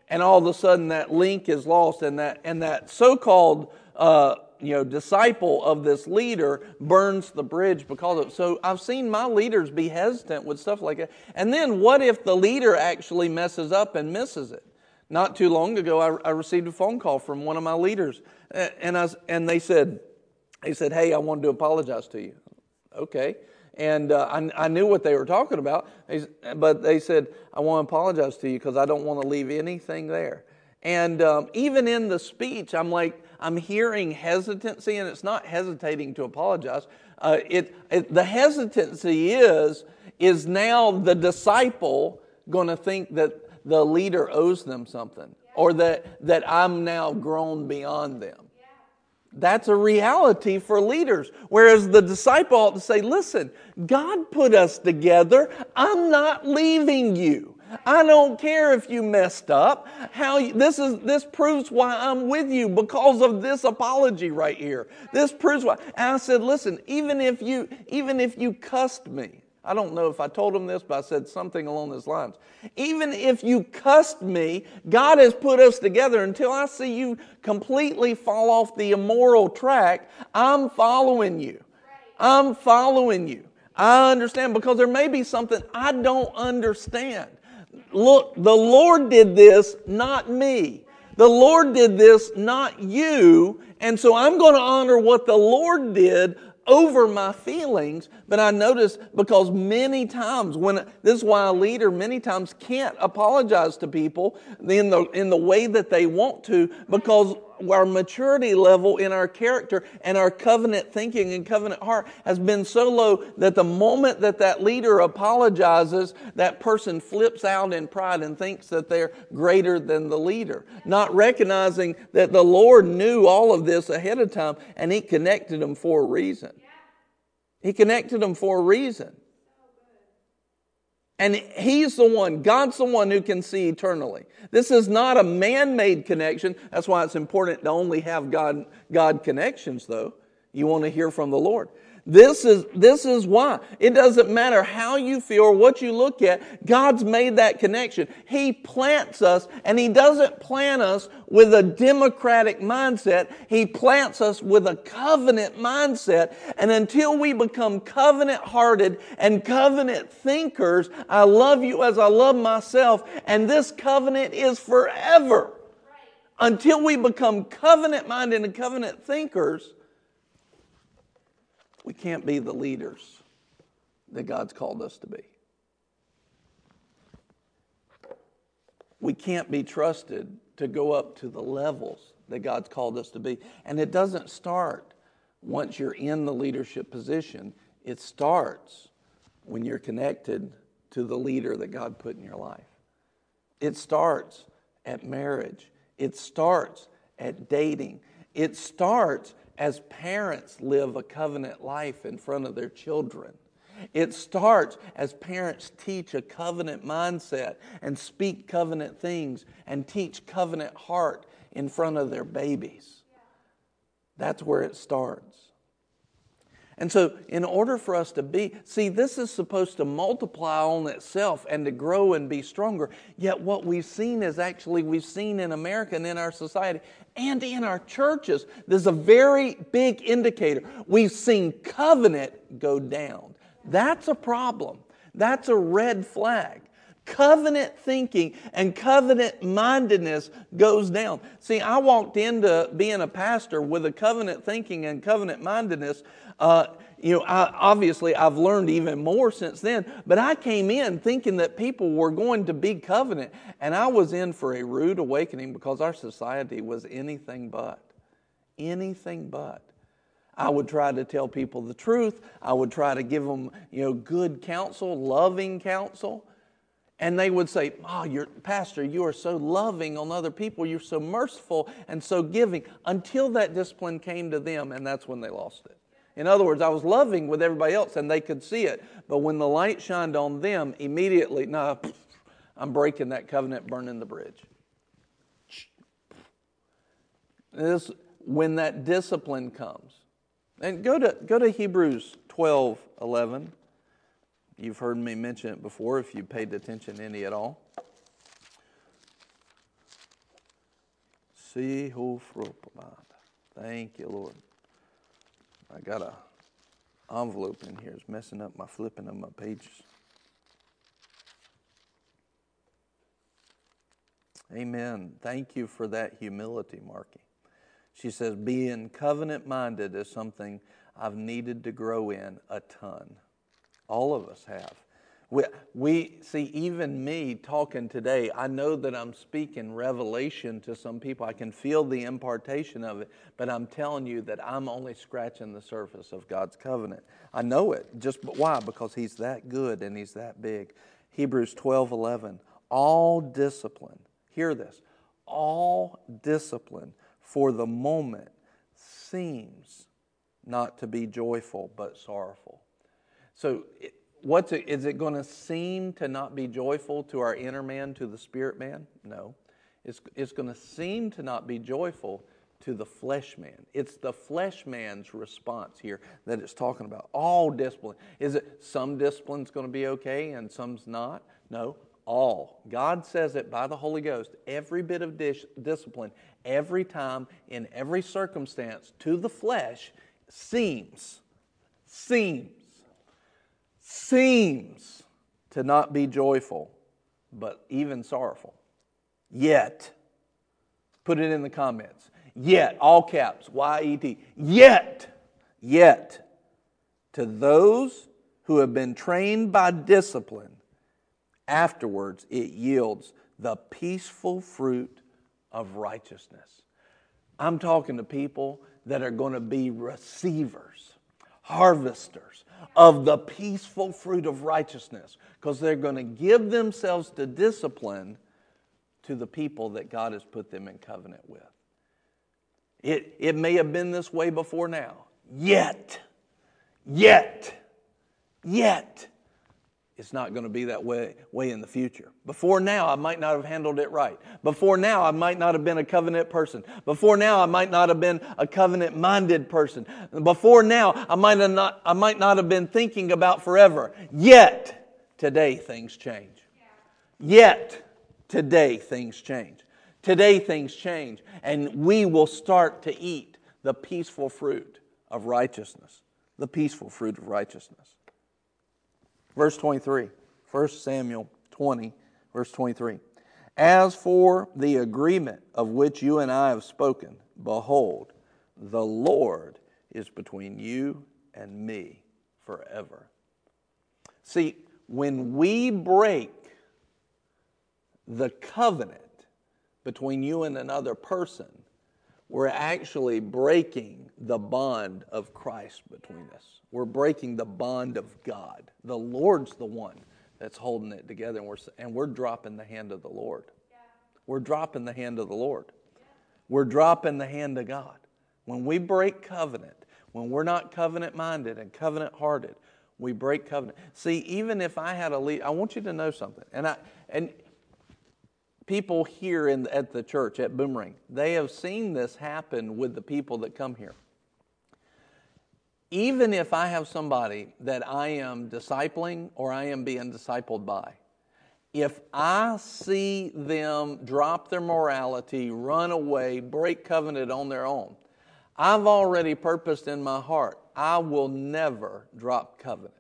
[SPEAKER 2] And all of a sudden that link is lost, and that, and that so called uh, you know, disciple of this leader burns the bridge because of. So I've seen my leaders be hesitant with stuff like that. And then what if the leader actually messes up and misses it? Not too long ago, I, I received a phone call from one of my leaders, and I, and they said, they said, "Hey, I wanted to apologize to you." Okay, and uh, I, I, knew what they were talking about, but they said, "I want to apologize to you because I don't want to leave anything there." And um, even in the speech, I'm like, I'm hearing hesitancy, and it's not hesitating to apologize. Uh, it, it, the hesitancy is, is now the disciple going to think that the leader owes them something or that, that I'm now grown beyond them. That's a reality for leaders. Whereas the disciple ought to say, listen, God put us together. I'm not leaving you. I don't care if you messed up. How you, this is this proves why I'm with you because of this apology right here. This proves why. And I said, listen, even if you even if you cussed me, I don't know if I told him this, but I said something along those lines. Even if you cussed me, God has put us together until I see you completely fall off the immoral track. I'm following you. I'm following you. I understand because there may be something I don't understand. Look, the Lord did this, not me. The Lord did this, not you. And so I'm going to honor what the Lord did over my feelings, but I notice because many times when this is why a leader many times can't apologize to people in the in the way that they want to because our maturity level in our character and our covenant thinking and covenant heart has been so low that the moment that that leader apologizes, that person flips out in pride and thinks that they're greater than the leader, not recognizing that the Lord knew all of this ahead of time and He connected them for a reason. He connected them for a reason. And He's the one, God's the one who can see eternally. This is not a man made connection. That's why it's important to only have God, God connections, though. You want to hear from the Lord. This is, this is why. It doesn't matter how you feel or what you look at. God's made that connection. He plants us and He doesn't plant us with a democratic mindset. He plants us with a covenant mindset. And until we become covenant hearted and covenant thinkers, I love you as I love myself. And this covenant is forever. Until we become covenant minded and covenant thinkers, we can't be the leaders that God's called us to be. We can't be trusted to go up to the levels that God's called us to be. And it doesn't start once you're in the leadership position, it starts when you're connected to the leader that God put in your life. It starts at marriage, it starts at dating, it starts as parents live a covenant life in front of their children. It starts as parents teach a covenant mindset and speak covenant things and teach covenant heart in front of their babies. That's where it starts. And so, in order for us to be, see, this is supposed to multiply on itself and to grow and be stronger. Yet, what we've seen is actually, we've seen in America and in our society and in our churches, there's a very big indicator. We've seen covenant go down. That's a problem. That's a red flag. Covenant thinking and covenant mindedness goes down. See, I walked into being a pastor with a covenant thinking and covenant mindedness. Uh, you know, I, obviously I've learned even more since then, but I came in thinking that people were going to be covenant, and I was in for a rude awakening because our society was anything but. Anything but. I would try to tell people the truth. I would try to give them, you know, good counsel, loving counsel. And they would say, ah, Oh, your pastor, you are so loving on other people. You're so merciful and so giving until that discipline came to them, and that's when they lost it. In other words, I was loving with everybody else and they could see it. But when the light shined on them, immediately, no, I'm breaking that covenant, burning the bridge. This, when that discipline comes. And go to, go to Hebrews 12 11. You've heard me mention it before if you paid attention any at all. Thank you, Lord. I got a envelope in here. It's messing up my flipping of my pages. Amen. Thank you for that humility, Marky. She says, being covenant minded is something I've needed to grow in a ton. All of us have. We, we see, even me talking today, I know that I'm speaking revelation to some people. I can feel the impartation of it, but I'm telling you that I'm only scratching the surface of God's covenant. I know it. Just why? Because He's that good and He's that big. Hebrews 12 11. All discipline, hear this, all discipline for the moment seems not to be joyful but sorrowful. So, what's it, is it going to seem to not be joyful to our inner man, to the spirit man? No. It's, it's going to seem to not be joyful to the flesh man. It's the flesh man's response here that it's talking about. All discipline. Is it some discipline's going to be okay and some's not? No, all. God says it by the Holy Ghost. Every bit of discipline, every time, in every circumstance, to the flesh seems, seems seems to not be joyful, but even sorrowful. Yet, put it in the comments. Yet, all caps, Y E T. Yet, yet, to those who have been trained by discipline, afterwards it yields the peaceful fruit of righteousness. I'm talking to people that are going to be receivers, harvesters of the peaceful fruit of righteousness because they're going to give themselves to discipline to the people that God has put them in covenant with. It, it may have been this way before now, yet, yet, yet it's not going to be that way, way in the future. Before now, I might not have handled it right. Before now, I might not have been a covenant person. Before now, I might not have been a covenant minded person. Before now, I might, have not, I might not have been thinking about forever. Yet, today things change. Yet, today things change. Today things change, and we will start to eat the peaceful fruit of righteousness. The peaceful fruit of righteousness. Verse 23, 1 Samuel 20, verse 23. As for the agreement of which you and I have spoken, behold, the Lord is between you and me forever. See, when we break the covenant between you and another person, we're actually breaking the bond of Christ between us. We're breaking the bond of God. The Lord's the one that's holding it together, and we're, and we're dropping the hand of the Lord. We're dropping the hand of the Lord. We're dropping the hand of God. When we break covenant, when we're not covenant minded and covenant hearted, we break covenant. See, even if I had a lead, I want you to know something. And I and people here in, at the church at Boomerang, they have seen this happen with the people that come here. Even if I have somebody that I am discipling or I am being discipled by, if I see them drop their morality, run away, break covenant on their own, I've already purposed in my heart, I will never drop covenant.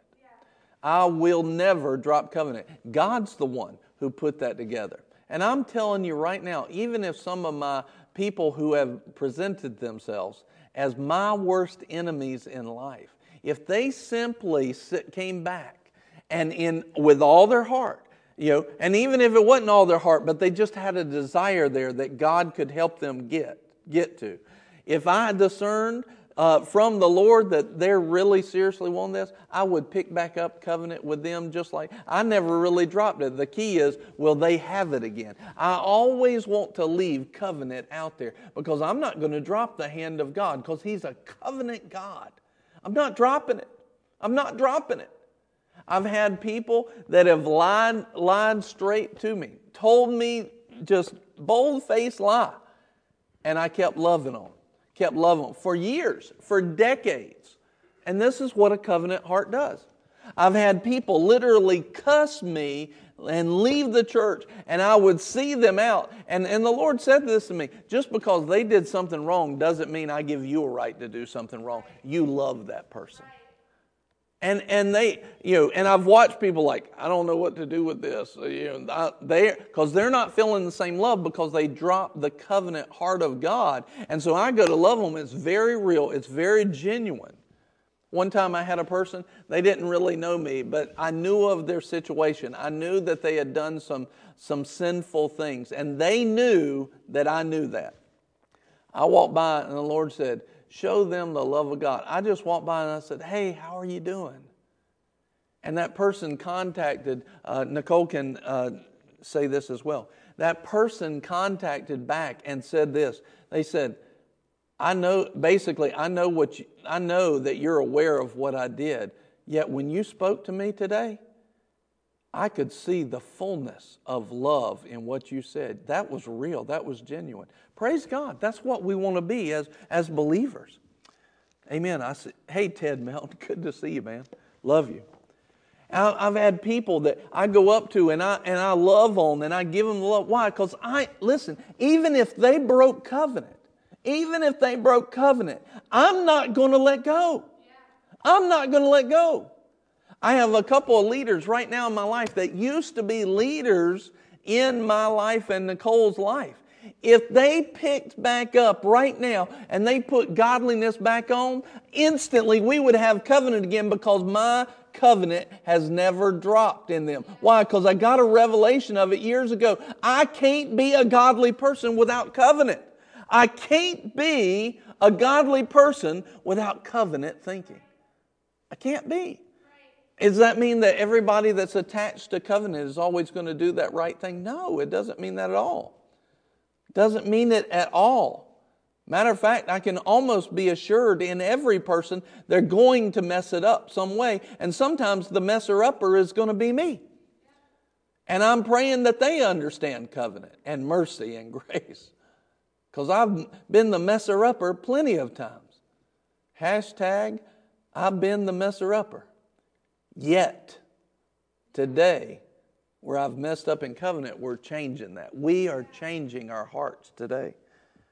[SPEAKER 2] I will never drop covenant. God's the one who put that together. And I'm telling you right now, even if some of my people who have presented themselves as my worst enemies in life, if they simply came back and in with all their heart, you know, and even if it wasn't all their heart, but they just had a desire there that God could help them get get to. If I discerned uh, from the Lord that they're really seriously wanting this, I would pick back up covenant with them just like I never really dropped it. The key is, will they have it again? I always want to leave covenant out there because I'm not going to drop the hand of God because He's a covenant God. I'm not dropping it. I'm not dropping it. I've had people that have lied, lied straight to me, told me just bold faced lie, and I kept loving them kept loving them for years, for decades. And this is what a covenant heart does. I've had people literally cuss me and leave the church, and I would see them out. And, and the Lord said this to me just because they did something wrong doesn't mean I give you a right to do something wrong. You love that person. And and they, you know, and I've watched people like, I don't know what to do with this, you know, they because they're not feeling the same love because they dropped the covenant heart of God. And so I go to love them. It's very real. It's very genuine. One time I had a person, they didn't really know me, but I knew of their situation. I knew that they had done some, some sinful things, and they knew that I knew that. I walked by, and the Lord said, Show them the love of God. I just walked by and I said, Hey, how are you doing? And that person contacted, uh, Nicole can uh, say this as well. That person contacted back and said this. They said, I know, basically, I know what you, I know that you're aware of what I did. Yet when you spoke to me today, I could see the fullness of love in what you said. That was real. That was genuine. Praise God. That's what we want to be as, as believers. Amen. I say, hey, Ted Melton, good to see you, man. Love you. I've had people that I go up to and I, and I love on and I give them love. Why? Because I, listen, even if they broke covenant, even if they broke covenant, I'm not going to let go. I'm not going to let go. I have a couple of leaders right now in my life that used to be leaders in my life and Nicole's life. If they picked back up right now and they put godliness back on, instantly we would have covenant again because my covenant has never dropped in them. Why? Because I got a revelation of it years ago. I can't be a godly person without covenant. I can't be a godly person without covenant thinking. I can't be. Does that mean that everybody that's attached to covenant is always going to do that right thing? No, it doesn't mean that at all. It doesn't mean it at all. Matter of fact, I can almost be assured in every person they're going to mess it up some way. And sometimes the messer upper is going to be me. And I'm praying that they understand covenant and mercy and grace. Because I've been the messer upper plenty of times. Hashtag, I've been the messer upper. Yet, today, where I've messed up in covenant, we're changing that. We are changing our hearts today.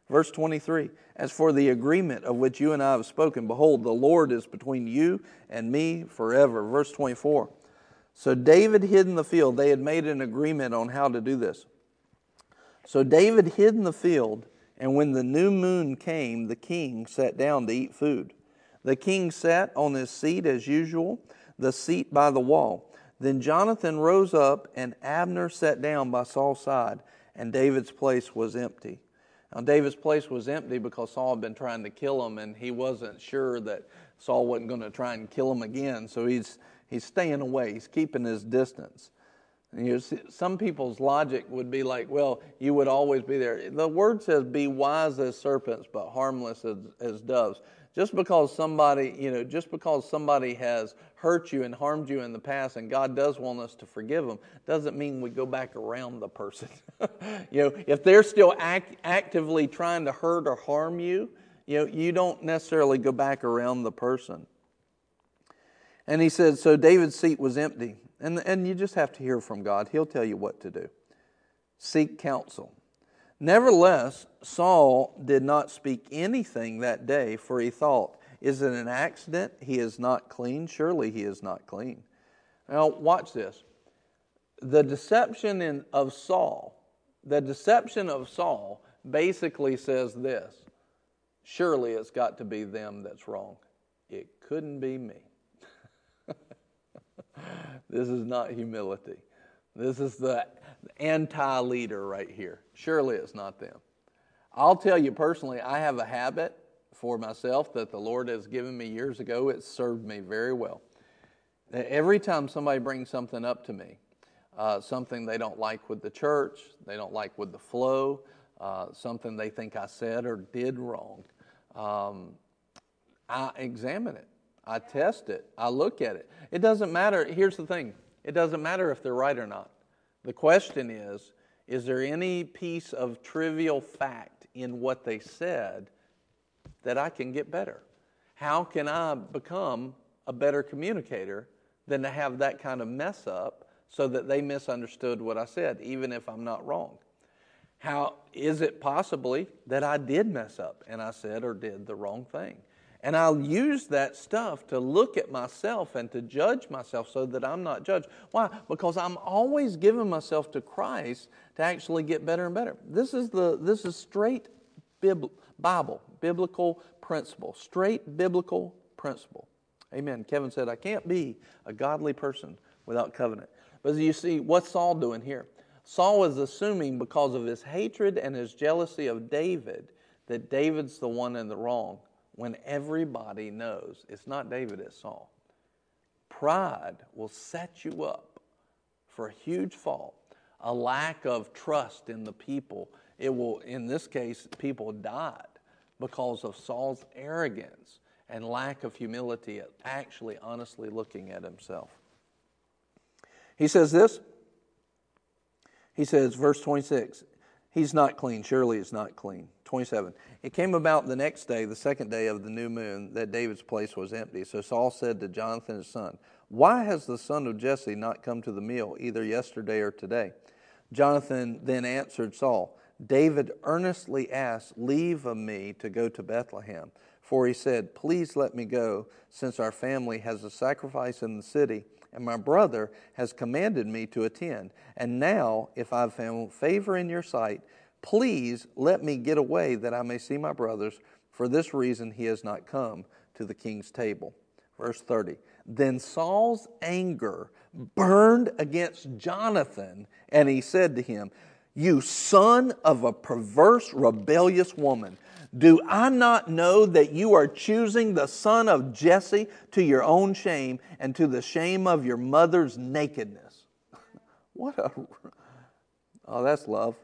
[SPEAKER 2] Verse 23 As for the agreement of which you and I have spoken, behold, the Lord is between you and me forever. Verse 24 So David hid in the field. They had made an agreement on how to do this. So David hid in the field and when the new moon came, the king sat down to eat food. The king sat on his seat as usual, the seat by the wall. Then Jonathan rose up, and Abner sat down by Saul's side, and David's place was empty. Now, David's place was empty because Saul had been trying to kill him, and he wasn't sure that Saul wasn't going to try and kill him again. So he's, he's staying away, he's keeping his distance. And you see, some people's logic would be like, well, you would always be there. The word says, be wise as serpents, but harmless as, as doves. Just because somebody, you know, just because somebody has hurt you and harmed you in the past, and God does want us to forgive them, doesn't mean we go back around the person. you know, if they're still act, actively trying to hurt or harm you, you know, you don't necessarily go back around the person. And he said, so David's seat was empty. And, and you just have to hear from God. He'll tell you what to do. Seek counsel. Nevertheless, Saul did not speak anything that day, for he thought, Is it an accident? He is not clean. Surely he is not clean. Now, watch this. The deception in, of Saul, the deception of Saul basically says this Surely it's got to be them that's wrong. It couldn't be me. This is not humility. This is the anti leader right here. Surely it's not them. I'll tell you personally, I have a habit for myself that the Lord has given me years ago. It served me very well. Every time somebody brings something up to me, uh, something they don't like with the church, they don't like with the flow, uh, something they think I said or did wrong, um, I examine it. I test it. I look at it. It doesn't matter. Here's the thing it doesn't matter if they're right or not. The question is is there any piece of trivial fact in what they said that I can get better? How can I become a better communicator than to have that kind of mess up so that they misunderstood what I said, even if I'm not wrong? How is it possibly that I did mess up and I said or did the wrong thing? And I'll use that stuff to look at myself and to judge myself so that I'm not judged. Why? Because I'm always giving myself to Christ to actually get better and better. This is, the, this is straight Bib- Bible, biblical principle, straight biblical principle. Amen. Kevin said, I can't be a godly person without covenant. But you see, what's Saul doing here? Saul was assuming because of his hatred and his jealousy of David that David's the one in the wrong when everybody knows it's not David, it's Saul. Pride will set you up for a huge fall, a lack of trust in the people. It will, in this case, people died because of Saul's arrogance and lack of humility at actually honestly looking at himself. He says this. He says, verse 26, he's not clean. Surely he's not clean. 27. It came about the next day, the second day of the new moon, that David's place was empty. So Saul said to Jonathan his son, Why has the son of Jesse not come to the meal, either yesterday or today? Jonathan then answered Saul, David earnestly asked leave of me to go to Bethlehem. For he said, Please let me go, since our family has a sacrifice in the city, and my brother has commanded me to attend. And now, if I've found favor in your sight, please let me get away that I may see my brothers. For this reason, he has not come to the king's table. Verse 30. Then Saul's anger burned against Jonathan, and he said to him, You son of a perverse, rebellious woman. Do I not know that you are choosing the son of Jesse to your own shame and to the shame of your mother's nakedness? what a. Oh, that's love.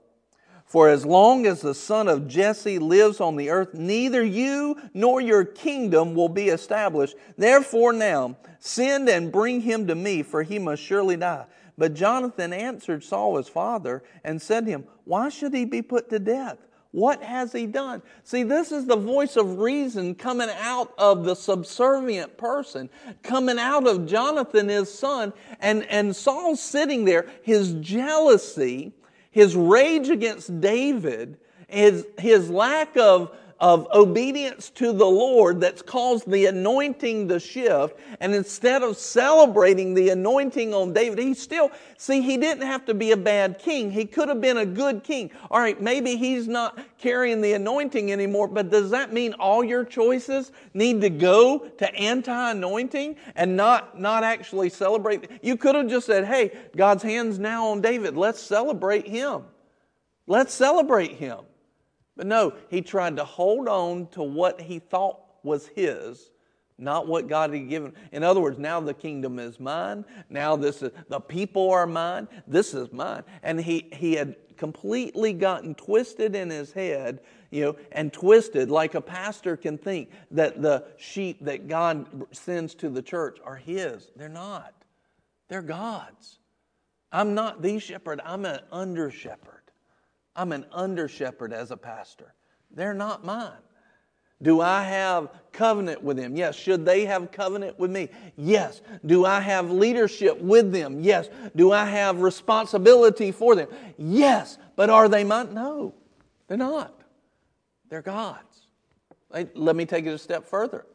[SPEAKER 2] For as long as the son of Jesse lives on the earth, neither you nor your kingdom will be established. Therefore, now send and bring him to me, for he must surely die. But Jonathan answered Saul his father and said to him, Why should he be put to death? What has he done? See, this is the voice of reason coming out of the subservient person, coming out of Jonathan, his son, and, and Saul sitting there, his jealousy, his rage against David, his, his lack of of obedience to the Lord that's caused the anointing to shift. And instead of celebrating the anointing on David, he still, see, he didn't have to be a bad king. He could have been a good king. All right, maybe he's not carrying the anointing anymore, but does that mean all your choices need to go to anti anointing and not, not actually celebrate? You could have just said, hey, God's hand's now on David. Let's celebrate him. Let's celebrate him. But no, he tried to hold on to what he thought was his, not what God had given. In other words, now the kingdom is mine. Now this is the people are mine. This is mine. And he, he had completely gotten twisted in his head, you know, and twisted like a pastor can think that the sheep that God sends to the church are his. They're not. They're God's. I'm not the shepherd, I'm an under shepherd. I'm an under shepherd as a pastor. They're not mine. Do I have covenant with them? Yes. Should they have covenant with me? Yes. Do I have leadership with them? Yes. Do I have responsibility for them? Yes. But are they mine? No, they're not. They're God's. Let me take it a step further.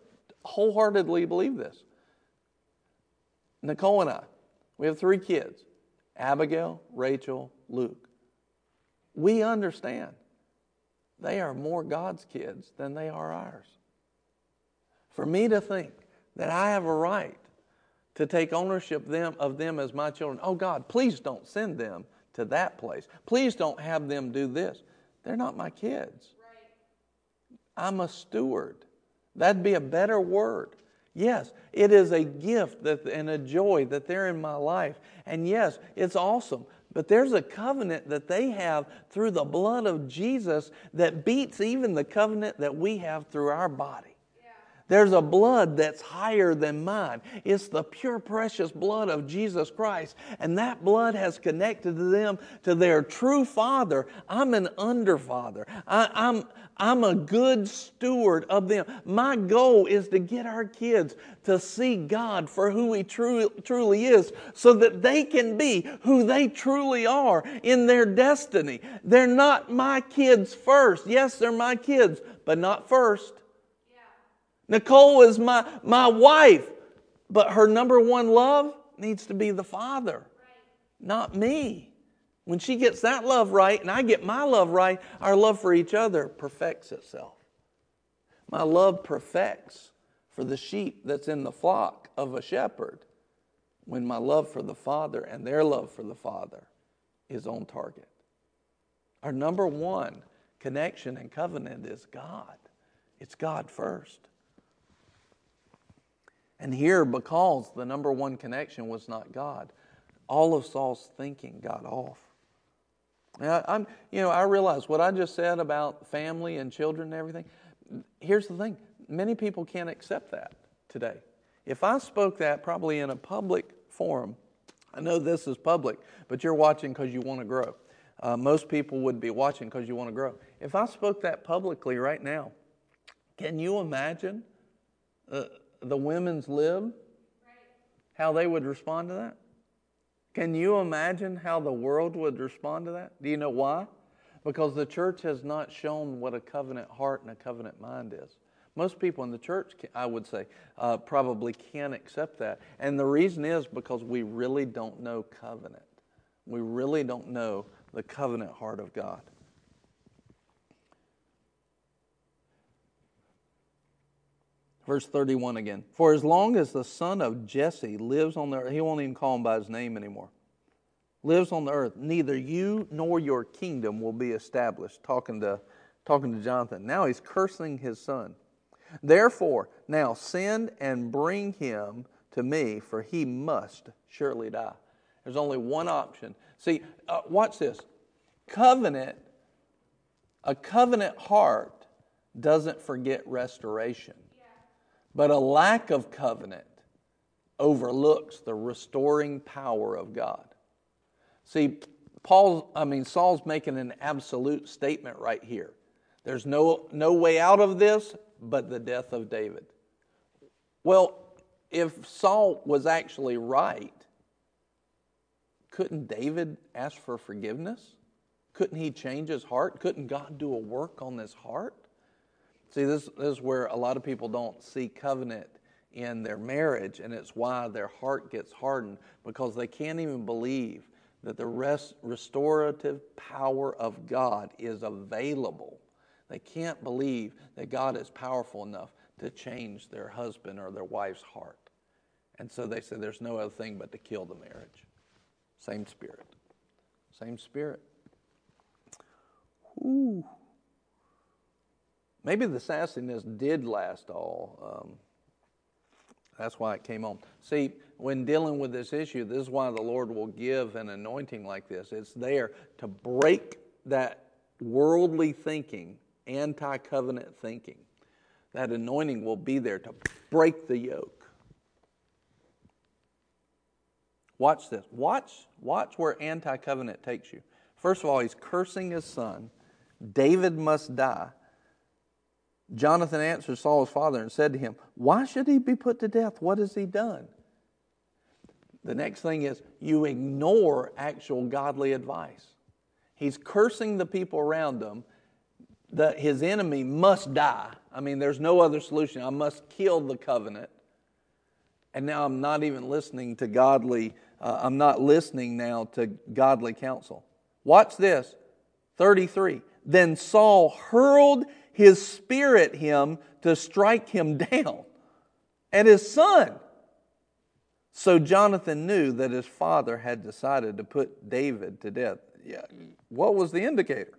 [SPEAKER 2] Wholeheartedly believe this. Nicole and I, we have three kids Abigail, Rachel, Luke we understand they are more God's kids than they are ours. For me to think that I have a right to take ownership them, of them as my children, oh God, please don't send them to that place. Please don't have them do this. They're not my kids. I'm a steward. That'd be a better word. Yes, it is a gift that, and a joy that they're in my life. And yes, it's awesome. But there's a covenant that they have through the blood of Jesus that beats even the covenant that we have through our body. There's a blood that's higher than mine. It's the pure, precious blood of Jesus Christ. And that blood has connected them to their true father. I'm an underfather. I, I'm, I'm a good steward of them. My goal is to get our kids to see God for who He truly, truly is so that they can be who they truly are in their destiny. They're not my kids first. Yes, they're my kids, but not first. Nicole is my, my wife, but her number one love needs to be the Father, not me. When she gets that love right and I get my love right, our love for each other perfects itself. My love perfects for the sheep that's in the flock of a shepherd when my love for the Father and their love for the Father is on target. Our number one connection and covenant is God. It's God first. And here, because the number one connection was not God, all of Saul's thinking got off. Now, I'm, you know, I realize what I just said about family and children and everything. Here's the thing many people can't accept that today. If I spoke that probably in a public forum, I know this is public, but you're watching because you want to grow. Uh, most people would be watching because you want to grow. If I spoke that publicly right now, can you imagine uh, the women's lib? How they would respond to that? Can you imagine how the world would respond to that? Do you know why? Because the church has not shown what a covenant heart and a covenant mind is. Most people in the church, I would say, uh, probably can't accept that. And the reason is because we really don't know covenant. We really don't know the covenant heart of God. Verse 31 again. For as long as the son of Jesse lives on the earth, he won't even call him by his name anymore. Lives on the earth, neither you nor your kingdom will be established. Talking to, talking to Jonathan. Now he's cursing his son. Therefore, now send and bring him to me, for he must surely die. There's only one option. See, uh, watch this. Covenant, a covenant heart doesn't forget restoration. But a lack of covenant overlooks the restoring power of God. See, Paul, I mean, Saul's making an absolute statement right here. There's no, no way out of this but the death of David. Well, if Saul was actually right, couldn't David ask for forgiveness? Couldn't he change his heart? Couldn't God do a work on his heart? See, this, is where a lot of people don't see covenant in their marriage, and it's why their heart gets hardened because they can't even believe that the rest, restorative power of God is available. They can't believe that God is powerful enough to change their husband or their wife's heart. And so they say there's no other thing but to kill the marriage. Same spirit. Same spirit. Ooh. Maybe the sassiness did last all. Um, that's why it came on. See, when dealing with this issue, this is why the Lord will give an anointing like this. It's there to break that worldly thinking, anti covenant thinking. That anointing will be there to break the yoke. Watch this. Watch, watch where anti covenant takes you. First of all, he's cursing his son. David must die. Jonathan answered Saul's father and said to him, Why should he be put to death? What has he done? The next thing is you ignore actual godly advice. He's cursing the people around him that his enemy must die. I mean, there's no other solution. I must kill the covenant. And now I'm not even listening to godly, uh, I'm not listening now to godly counsel. Watch this 33. Then Saul hurled his spirit him to strike him down, at his son. So Jonathan knew that his father had decided to put David to death. Yeah, what was the indicator?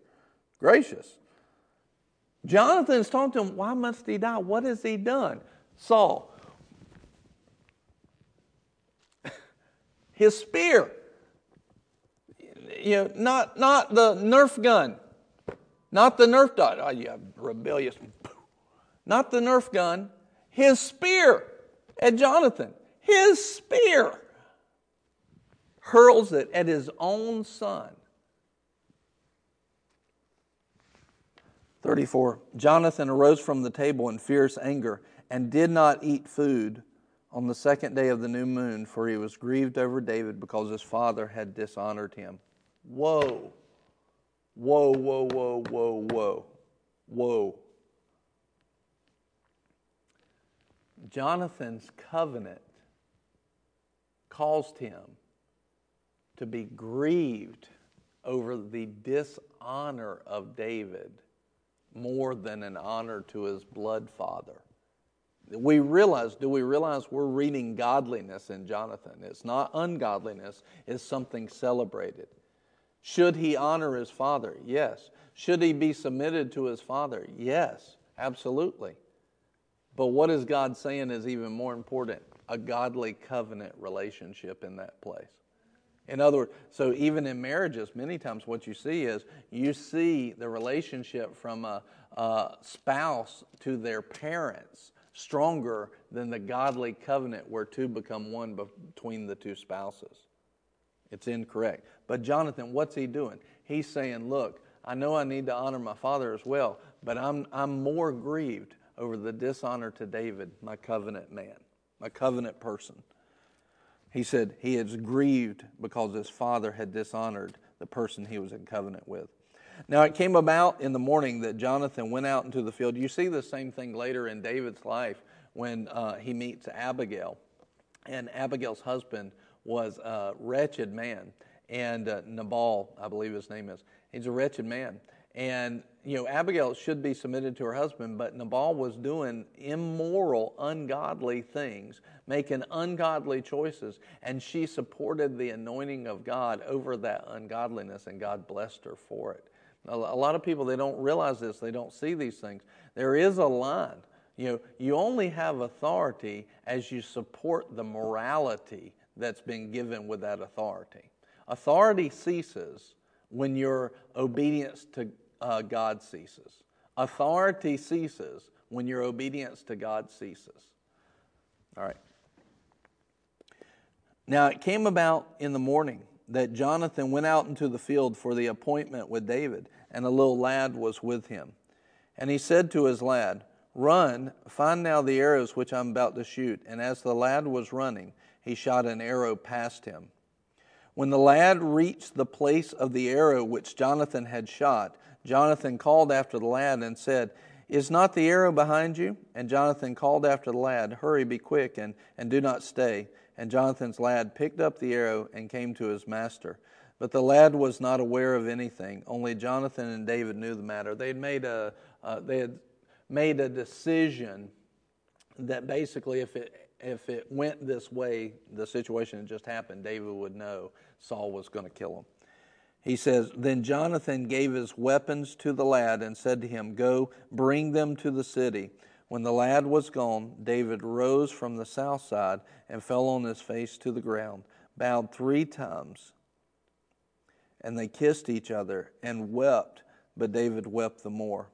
[SPEAKER 2] Gracious. Jonathan's talking to him, why must he die? What has he done? Saul. His spear. You know, not, not the Nerf gun. Not the Nerf dot. Oh, you rebellious. Not the Nerf gun. His spear at Jonathan. His spear hurls it at his own son. 34. Jonathan arose from the table in fierce anger and did not eat food on the second day of the new moon, for he was grieved over David because his father had dishonored him. Whoa. Whoa, whoa, whoa, whoa, whoa, whoa. Jonathan's covenant caused him to be grieved over the dishonor of David more than an honor to his blood father. We realize, do we realize we're reading godliness in Jonathan? It's not ungodliness, it's something celebrated. Should he honor his father? Yes. Should he be submitted to his father? Yes, absolutely. But what is God saying is even more important a godly covenant relationship in that place. In other words, so even in marriages, many times what you see is you see the relationship from a, a spouse to their parents stronger than the godly covenant where two become one between the two spouses. It's incorrect. But Jonathan, what's he doing? He's saying, Look, I know I need to honor my father as well, but I'm, I'm more grieved over the dishonor to David, my covenant man, my covenant person. He said he is grieved because his father had dishonored the person he was in covenant with. Now it came about in the morning that Jonathan went out into the field. You see the same thing later in David's life when uh, he meets Abigail. And Abigail's husband was a wretched man. And uh, Nabal, I believe his name is, he's a wretched man. And, you know, Abigail should be submitted to her husband, but Nabal was doing immoral, ungodly things, making ungodly choices, and she supported the anointing of God over that ungodliness, and God blessed her for it. A lot of people, they don't realize this, they don't see these things. There is a line. You know, you only have authority as you support the morality that's been given with that authority. Authority ceases when your obedience to uh, God ceases. Authority ceases when your obedience to God ceases. All right. Now it came about in the morning that Jonathan went out into the field for the appointment with David, and a little lad was with him. And he said to his lad, Run, find now the arrows which I'm about to shoot. And as the lad was running, he shot an arrow past him. When the lad reached the place of the arrow which Jonathan had shot, Jonathan called after the lad and said, Is not the arrow behind you? And Jonathan called after the lad, Hurry, be quick, and, and do not stay. And Jonathan's lad picked up the arrow and came to his master. But the lad was not aware of anything. Only Jonathan and David knew the matter. They had made a, uh, they had made a decision that basically, if it if it went this way, the situation had just happened, David would know Saul was going to kill him. He says, Then Jonathan gave his weapons to the lad and said to him, Go, bring them to the city. When the lad was gone, David rose from the south side and fell on his face to the ground, bowed three times, and they kissed each other and wept, but David wept the more.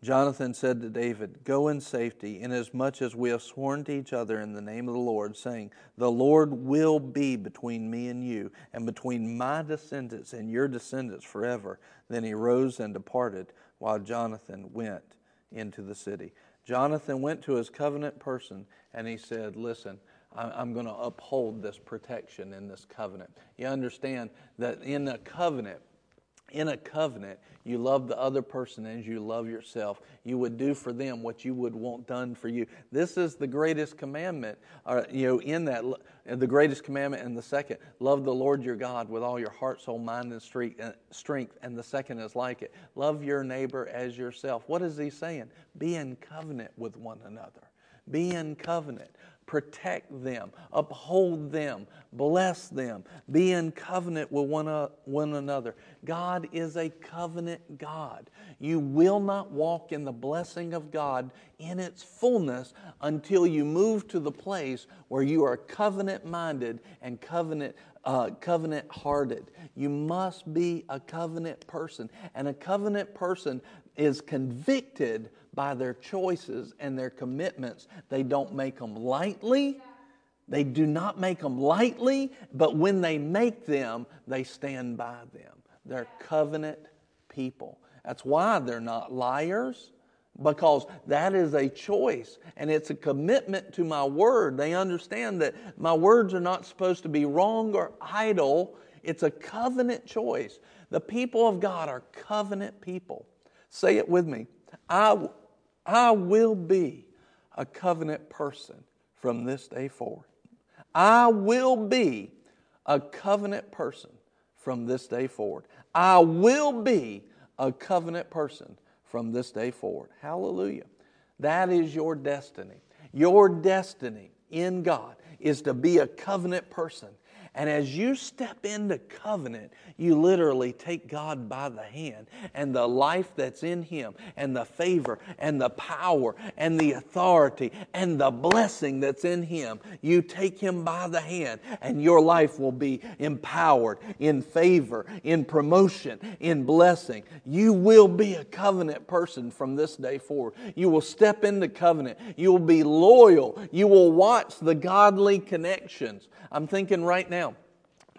[SPEAKER 2] Jonathan said to David, Go in safety, inasmuch as we have sworn to each other in the name of the Lord, saying, The Lord will be between me and you, and between my descendants and your descendants forever. Then he rose and departed, while Jonathan went into the city. Jonathan went to his covenant person, and he said, Listen, I'm going to uphold this protection in this covenant. You understand that in a covenant, in a covenant, you love the other person as you love yourself. You would do for them what you would want done for you. This is the greatest commandment, uh, you know, in that, the greatest commandment and the second, love the Lord your God with all your heart, soul, mind, and strength. And the second is like it, love your neighbor as yourself. What is he saying? Be in covenant with one another. Be in covenant protect them, uphold them, bless them, be in covenant with one, uh, one another. God is a covenant God. You will not walk in the blessing of God in its fullness until you move to the place where you are covenant minded and covenant uh, covenant hearted. You must be a covenant person. And a covenant person is convicted by their choices and their commitments. They don't make them lightly. They do not make them lightly, but when they make them, they stand by them. They're covenant people. That's why they're not liars, because that is a choice and it's a commitment to my word. They understand that my words are not supposed to be wrong or idle. It's a covenant choice. The people of God are covenant people. Say it with me. I I will be a covenant person from this day forward. I will be a covenant person from this day forward. I will be a covenant person from this day forward. Hallelujah. That is your destiny. Your destiny in God is to be a covenant person and as you step into covenant, you literally take God by the hand and the life that's in Him and the favor and the power and the authority and the blessing that's in Him. You take Him by the hand and your life will be empowered in favor, in promotion, in blessing. You will be a covenant person from this day forward. You will step into covenant. You will be loyal. You will watch the godly connections. I'm thinking right now,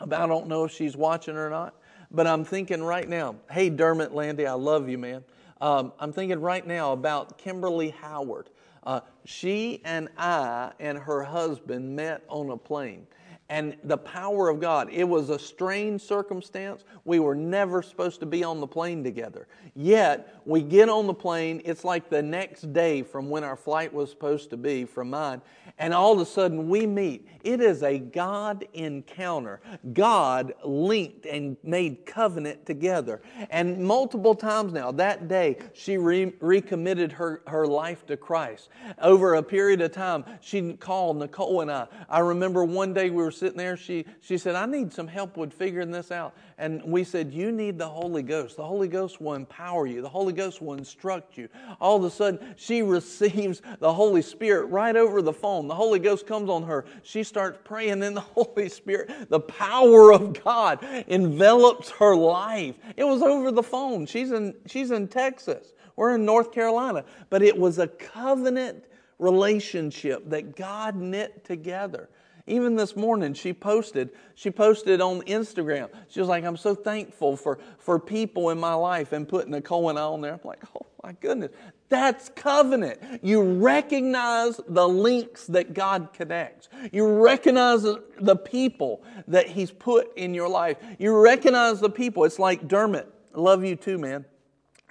[SPEAKER 2] I don't know if she's watching or not, but I'm thinking right now, hey, Dermot Landy, I love you, man. Um, I'm thinking right now about Kimberly Howard. Uh, she and I and her husband met on a plane and the power of God. It was a strange circumstance. We were never supposed to be on the plane together. Yet, we get on the plane, it's like the next day from when our flight was supposed to be from mine, and all of a sudden we meet. It is a God encounter. God linked and made covenant together. And multiple times now, that day, she re- recommitted her, her life to Christ. Over a period of time, she called Nicole and I. I remember one day we were sitting there, she, she said, I need some help with figuring this out. And we said, You need the Holy Ghost. The Holy Ghost will empower you, the Holy Ghost will instruct you. All of a sudden, she receives the Holy Spirit right over the phone. The Holy Ghost comes on her. She starts praying in the Holy Spirit. The power of God envelops her life. It was over the phone. She's in, she's in Texas. We're in North Carolina. But it was a covenant relationship that God knit together. Even this morning, she posted, she posted on Instagram. She was like, I'm so thankful for, for people in my life and putting Nicole and I on there. I'm like, oh my goodness. That's covenant. You recognize the links that God connects. You recognize the people that He's put in your life. You recognize the people. It's like Dermot. Love you too, man.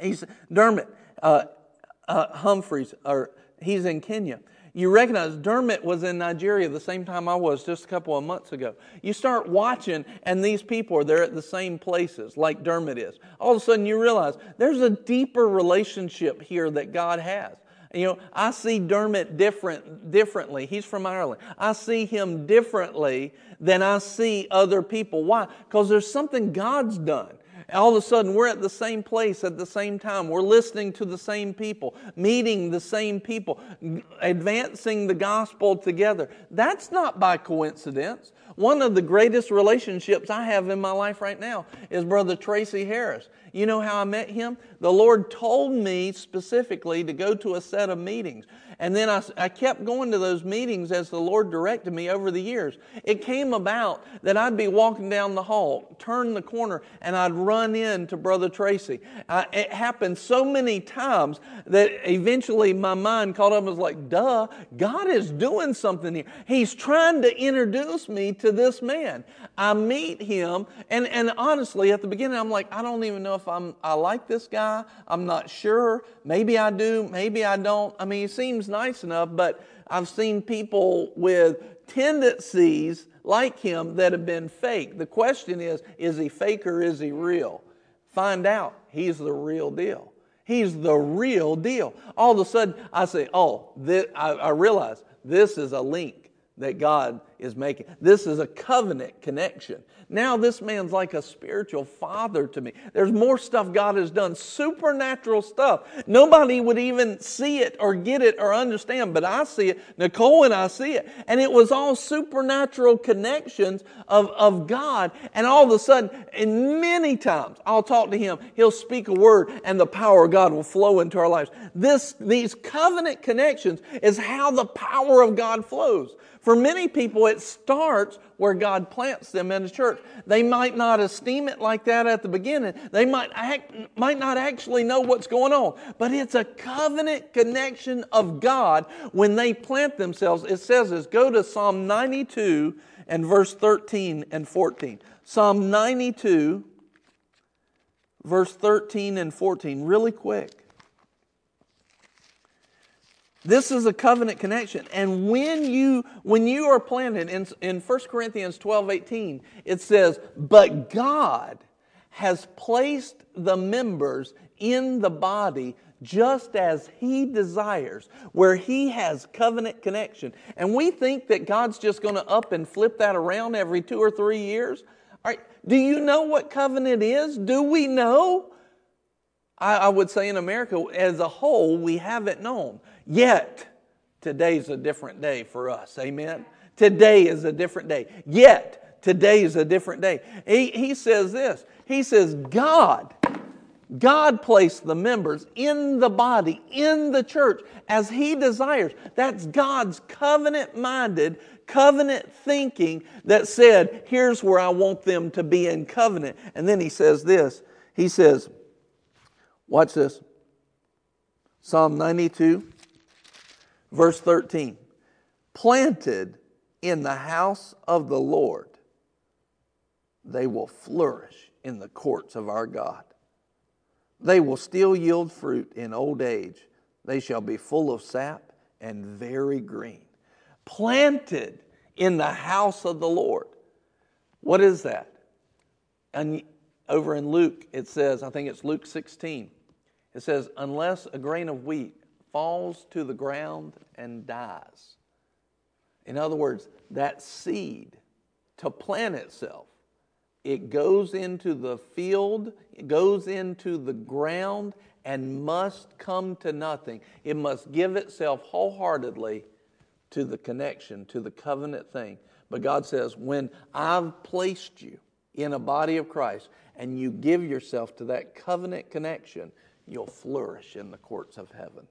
[SPEAKER 2] He's Dermot uh, uh, Humphreys, or he's in Kenya you recognize Dermot was in Nigeria the same time I was just a couple of months ago. You start watching, and these people are there at the same places, like Dermot is. All of a sudden, you realize there's a deeper relationship here that God has. You know, I see Dermot different, differently. He's from Ireland. I see him differently than I see other people. Why? Because there's something God's done all of a sudden we're at the same place at the same time. We're listening to the same people, meeting the same people, advancing the gospel together. That's not by coincidence. One of the greatest relationships I have in my life right now is Brother Tracy Harris. You know how I met him? The Lord told me specifically to go to a set of meetings. And then I, I kept going to those meetings as the Lord directed me over the years. It came about that I'd be walking down the hall, turn the corner, and I'd run into Brother Tracy. Uh, it happened so many times that eventually my mind caught up and was like, duh, God is doing something here. He's trying to introduce me to this man. I meet him, and, and honestly, at the beginning, I'm like, I don't even know if I'm, I like this guy. I'm not sure. Maybe I do, maybe I don't. I mean, he seems nice enough, but I've seen people with tendencies like him that have been fake. The question is is he fake or is he real? Find out. He's the real deal. He's the real deal. All of a sudden, I say, oh, this, I, I realize this is a link that God is making. This is a covenant connection. Now, this man's like a spiritual father to me. There's more stuff God has done, supernatural stuff. Nobody would even see it or get it or understand, but I see it. Nicole and I see it. And it was all supernatural connections of, of God. And all of a sudden, and many times, I'll talk to him. He'll speak a word, and the power of God will flow into our lives. This, these covenant connections is how the power of God flows. For many people, it starts where God plants them in a church. They might not esteem it like that at the beginning. They might, act, might not actually know what's going on. But it's a covenant connection of God when they plant themselves. It says this go to Psalm 92 and verse 13 and 14. Psalm 92, verse 13 and 14, really quick. This is a covenant connection. And when you when you are planted in, in 1 Corinthians 12, 18, it says, But God has placed the members in the body just as He desires, where He has covenant connection. And we think that God's just going to up and flip that around every two or three years. All right, do you know what covenant is? Do we know? I, I would say in America as a whole, we haven't known. Yet, today's a different day for us. Amen? Today is a different day. Yet, today is a different day. He, he says this He says, God God placed the members in the body, in the church, as He desires. That's God's covenant minded, covenant thinking that said, here's where I want them to be in covenant. And then He says this He says, watch this Psalm 92, verse 13. Planted in the house of the Lord, they will flourish in the courts of our God. They will still yield fruit in old age. They shall be full of sap and very green. Planted in the house of the Lord. What is that? And over in Luke, it says, I think it's Luke 16, it says, unless a grain of wheat falls to the ground and dies. In other words, that seed to plant itself it goes into the field, it goes into the ground, and must come to nothing. It must give itself wholeheartedly to the connection, to the covenant thing. But God says, when I've placed you in a body of Christ and you give yourself to that covenant connection, you'll flourish in the courts of heaven.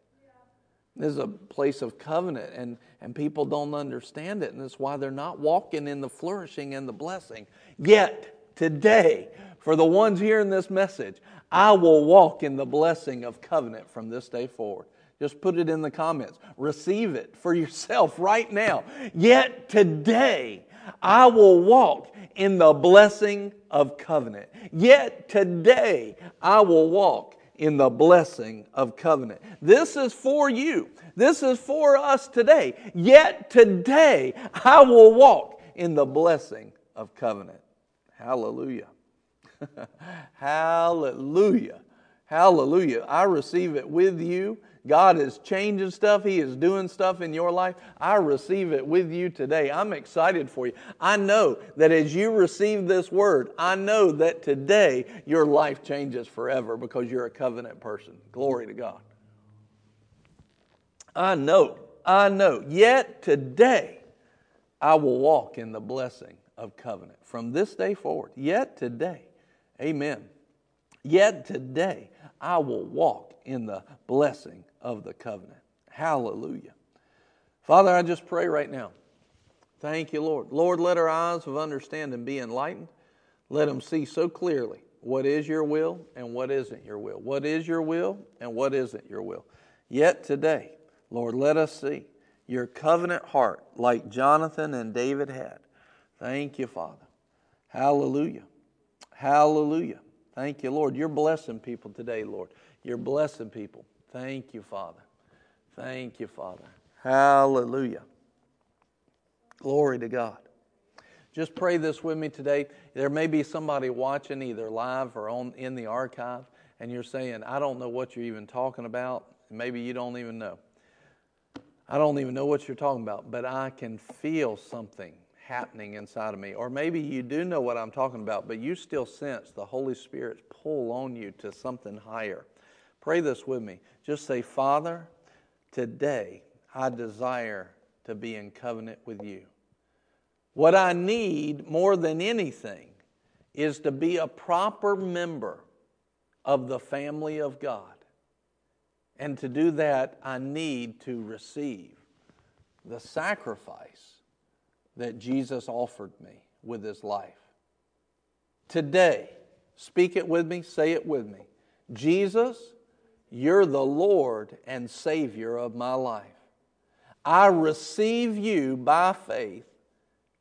[SPEAKER 2] This is a place of covenant, and, and people don't understand it, and that's why they're not walking in the flourishing and the blessing. Yet, today, for the ones hearing this message, I will walk in the blessing of covenant from this day forward. Just put it in the comments. Receive it for yourself right now. Yet today, I will walk in the blessing of covenant. Yet today, I will walk in the blessing of covenant. This is for you. This is for us today. Yet today, I will walk in the blessing of covenant. Hallelujah. Hallelujah. Hallelujah. I receive it with you. God is changing stuff. He is doing stuff in your life. I receive it with you today. I'm excited for you. I know that as you receive this word, I know that today your life changes forever because you're a covenant person. Glory to God. I know, I know. Yet today, I will walk in the blessing of covenant from this day forward. Yet today, amen. Yet today, I will walk in the blessing of the covenant. Hallelujah. Father, I just pray right now. Thank you, Lord. Lord, let our eyes of understanding be enlightened. Let them see so clearly what is your will and what isn't your will. What is your will and what isn't your will. Yet today, Lord, let us see your covenant heart like Jonathan and David had. Thank you, Father. Hallelujah. Hallelujah. Thank you, Lord. You're blessing people today, Lord. You're blessing people. Thank you, Father. Thank you, Father. Hallelujah. Glory to God. Just pray this with me today. There may be somebody watching either live or on in the archive, and you're saying, I don't know what you're even talking about. Maybe you don't even know. I don't even know what you're talking about, but I can feel something happening inside of me. Or maybe you do know what I'm talking about, but you still sense the Holy Spirit's pull on you to something higher. Pray this with me. Just say, Father, today I desire to be in covenant with you. What I need more than anything is to be a proper member of the family of God. And to do that, I need to receive the sacrifice that Jesus offered me with his life. Today, speak it with me, say it with me. Jesus, you're the Lord and Savior of my life. I receive you by faith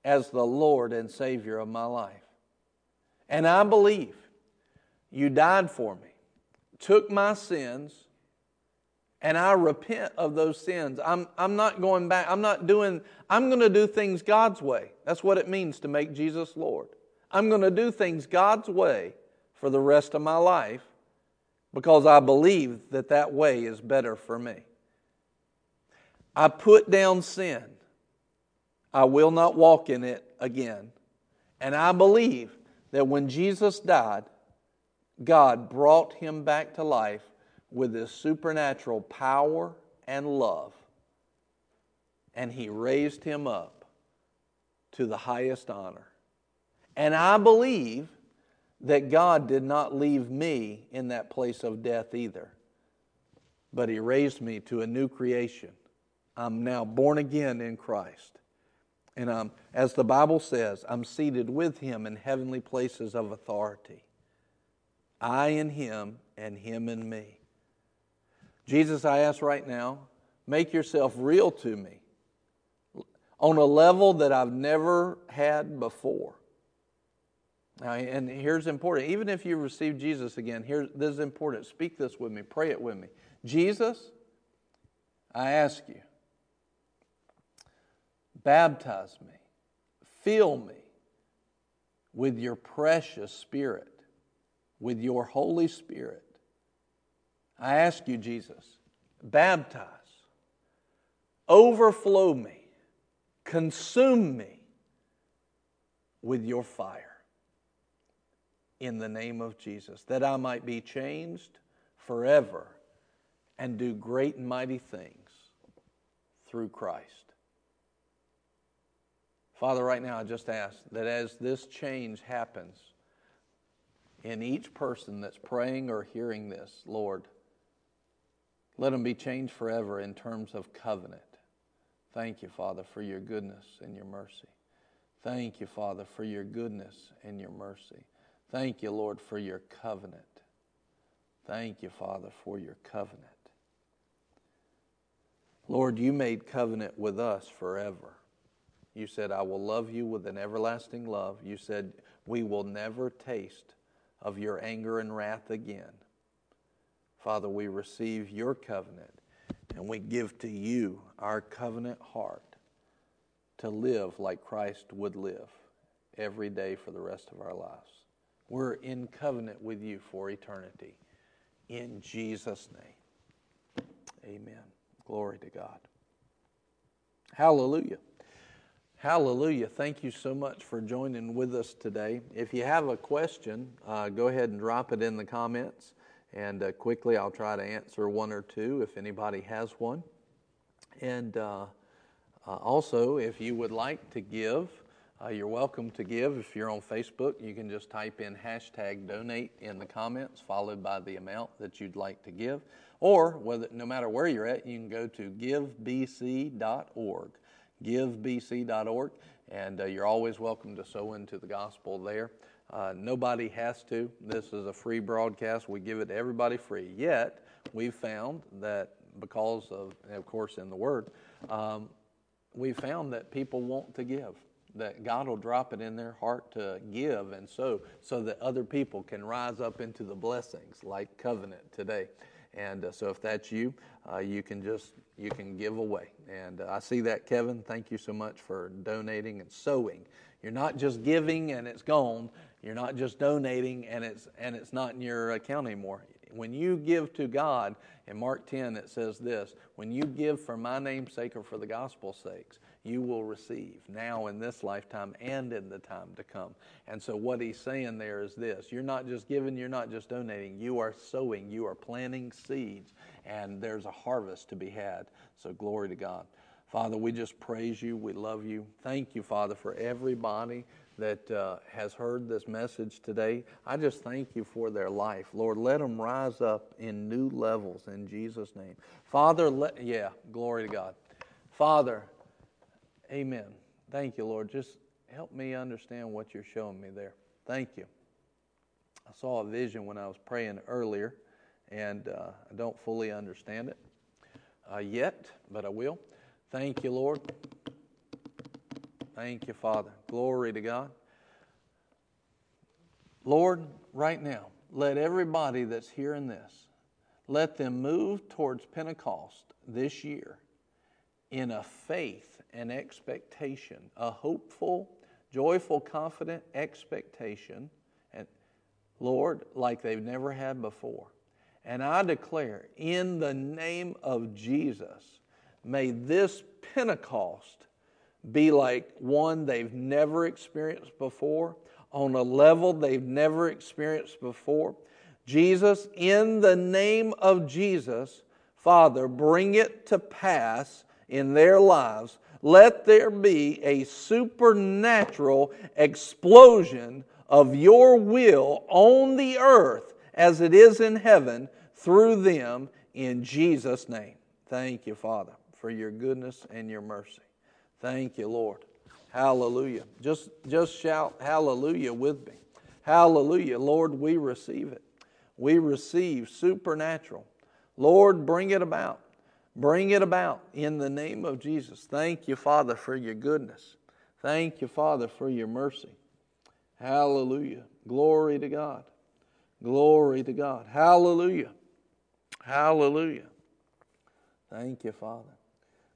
[SPEAKER 2] as the Lord and Savior of my life. And I believe you died for me, took my sins, and I repent of those sins. I'm, I'm not going back. I'm not doing, I'm going to do things God's way. That's what it means to make Jesus Lord. I'm going to do things God's way for the rest of my life because I believe that that way is better for me. I put down sin. I will not walk in it again. And I believe that when Jesus died, God brought him back to life with his supernatural power and love. And he raised him up to the highest honor. And I believe that God did not leave me in that place of death either, but he raised me to a new creation. I'm now born again in Christ. And I'm, as the Bible says, I'm seated with him in heavenly places of authority. I in him and him in me. Jesus, I ask right now, make yourself real to me on a level that I've never had before. Now, and here's important. Even if you receive Jesus again, here this is important. Speak this with me. Pray it with me. Jesus, I ask you, baptize me, fill me with your precious Spirit, with your Holy Spirit. I ask you, Jesus, baptize, overflow me, consume me with your fire in the name of Jesus, that I might be changed forever and do great and mighty things through Christ. Father, right now I just ask that as this change happens in each person that's praying or hearing this, Lord, let them be changed forever in terms of covenant. Thank you, Father, for your goodness and your mercy. Thank you, Father, for your goodness and your mercy. Thank you, Lord, for your covenant. Thank you, Father, for your covenant. Lord, you made covenant with us forever. You said, I will love you with an everlasting love. You said, we will never taste of your anger and wrath again. Father, we receive your covenant and we give to you our covenant heart to live like Christ would live every day for the rest of our lives. We're in covenant with you for eternity. In Jesus' name. Amen. Glory to God. Hallelujah. Hallelujah. Thank you so much for joining with us today. If you have a question, uh, go ahead and drop it in the comments. And uh, quickly, I'll try to answer one or two if anybody has one. And uh, uh also, if you would like to give, uh, you're welcome to give. If you're on Facebook, you can just type in hashtag donate in the comments, followed by the amount that you'd like to give. Or, whether, no matter where you're at, you can go to givebc.org. Givebc.org, and uh, you're always welcome to sow into the gospel there. Uh, nobody has to. This is a free broadcast. We give it to everybody free. Yet, we've found that because of, of course, in the Word, um, we found that people want to give that God will drop it in their heart to give and so so that other people can rise up into the blessings like covenant today. And uh, so if that's you, uh, you can just you can give away. And uh, I see that Kevin, thank you so much for donating and sowing. You're not just giving and it's gone. You're not just donating and it's and it's not in your account anymore. When you give to God, in Mark 10 it says this, when you give for my name's sake or for the gospel's sakes, you will receive now in this lifetime and in the time to come. And so, what he's saying there is this you're not just giving, you're not just donating, you are sowing, you are planting seeds, and there's a harvest to be had. So, glory to God. Father, we just praise you. We love you. Thank you, Father, for everybody that uh, has heard this message today. I just thank you for their life. Lord, let them rise up in new levels in Jesus' name. Father, let, yeah, glory to God. Father, Amen. Thank you, Lord. Just help me understand what you're showing me there. Thank you. I saw a vision when I was praying earlier, and uh, I don't fully understand it uh, yet, but I will. Thank you, Lord. Thank you, Father. Glory to God. Lord, right now, let everybody that's hearing this, let them move towards Pentecost this year in a faith and expectation, a hopeful, joyful, confident expectation and Lord, like they've never had before. And I declare, in the name of Jesus, may this Pentecost be like one they've never experienced before, on a level they've never experienced before. Jesus, in the name of Jesus, Father, bring it to pass in their lives. Let there be a supernatural explosion of your will on the earth as it is in heaven through them in Jesus' name. Thank you, Father, for your goodness and your mercy. Thank you, Lord. Hallelujah. Just, just shout hallelujah with me. Hallelujah. Lord, we receive it. We receive supernatural. Lord, bring it about. Bring it about in the name of Jesus. Thank you, Father, for your goodness. Thank you, Father, for your mercy. Hallelujah. Glory to God. Glory to God. Hallelujah. Hallelujah. Thank you, Father.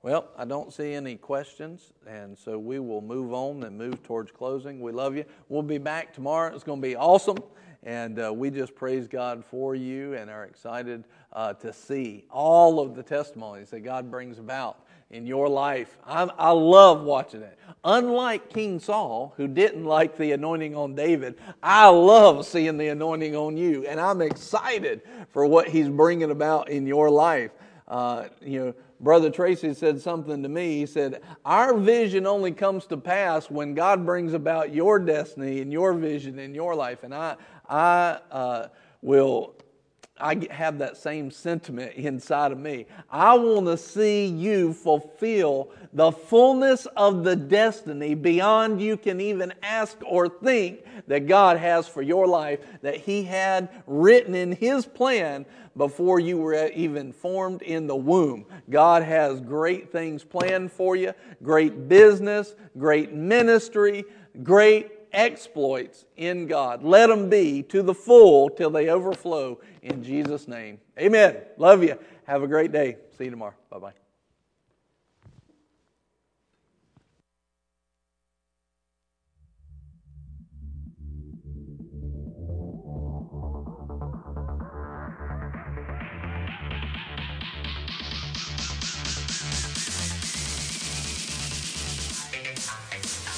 [SPEAKER 2] Well, I don't see any questions, and so we will move on and move towards closing. We love you. We'll be back tomorrow. It's going to be awesome, and uh, we just praise God for you and are excited uh, to see all of the testimonies that God brings about in your life. I'm, i love watching it. Unlike King Saul, who didn't like the anointing on David, I love seeing the anointing on you, and I'm excited for what he's bringing about in your life. Uh, you know, Brother Tracy said something to me. He said, Our vision only comes to pass when God brings about your destiny and your vision in your life. And I, I uh, will. I have that same sentiment inside of me. I want to see you fulfill the fullness of the destiny beyond you can even ask or think that God has for your life, that He had written in His plan before you were even formed in the womb. God has great things planned for you, great business, great ministry, great exploits in God. Let them be to the full till they overflow in Jesus' name. Amen. Love you. Have a great day. See you tomorrow. Bye bye.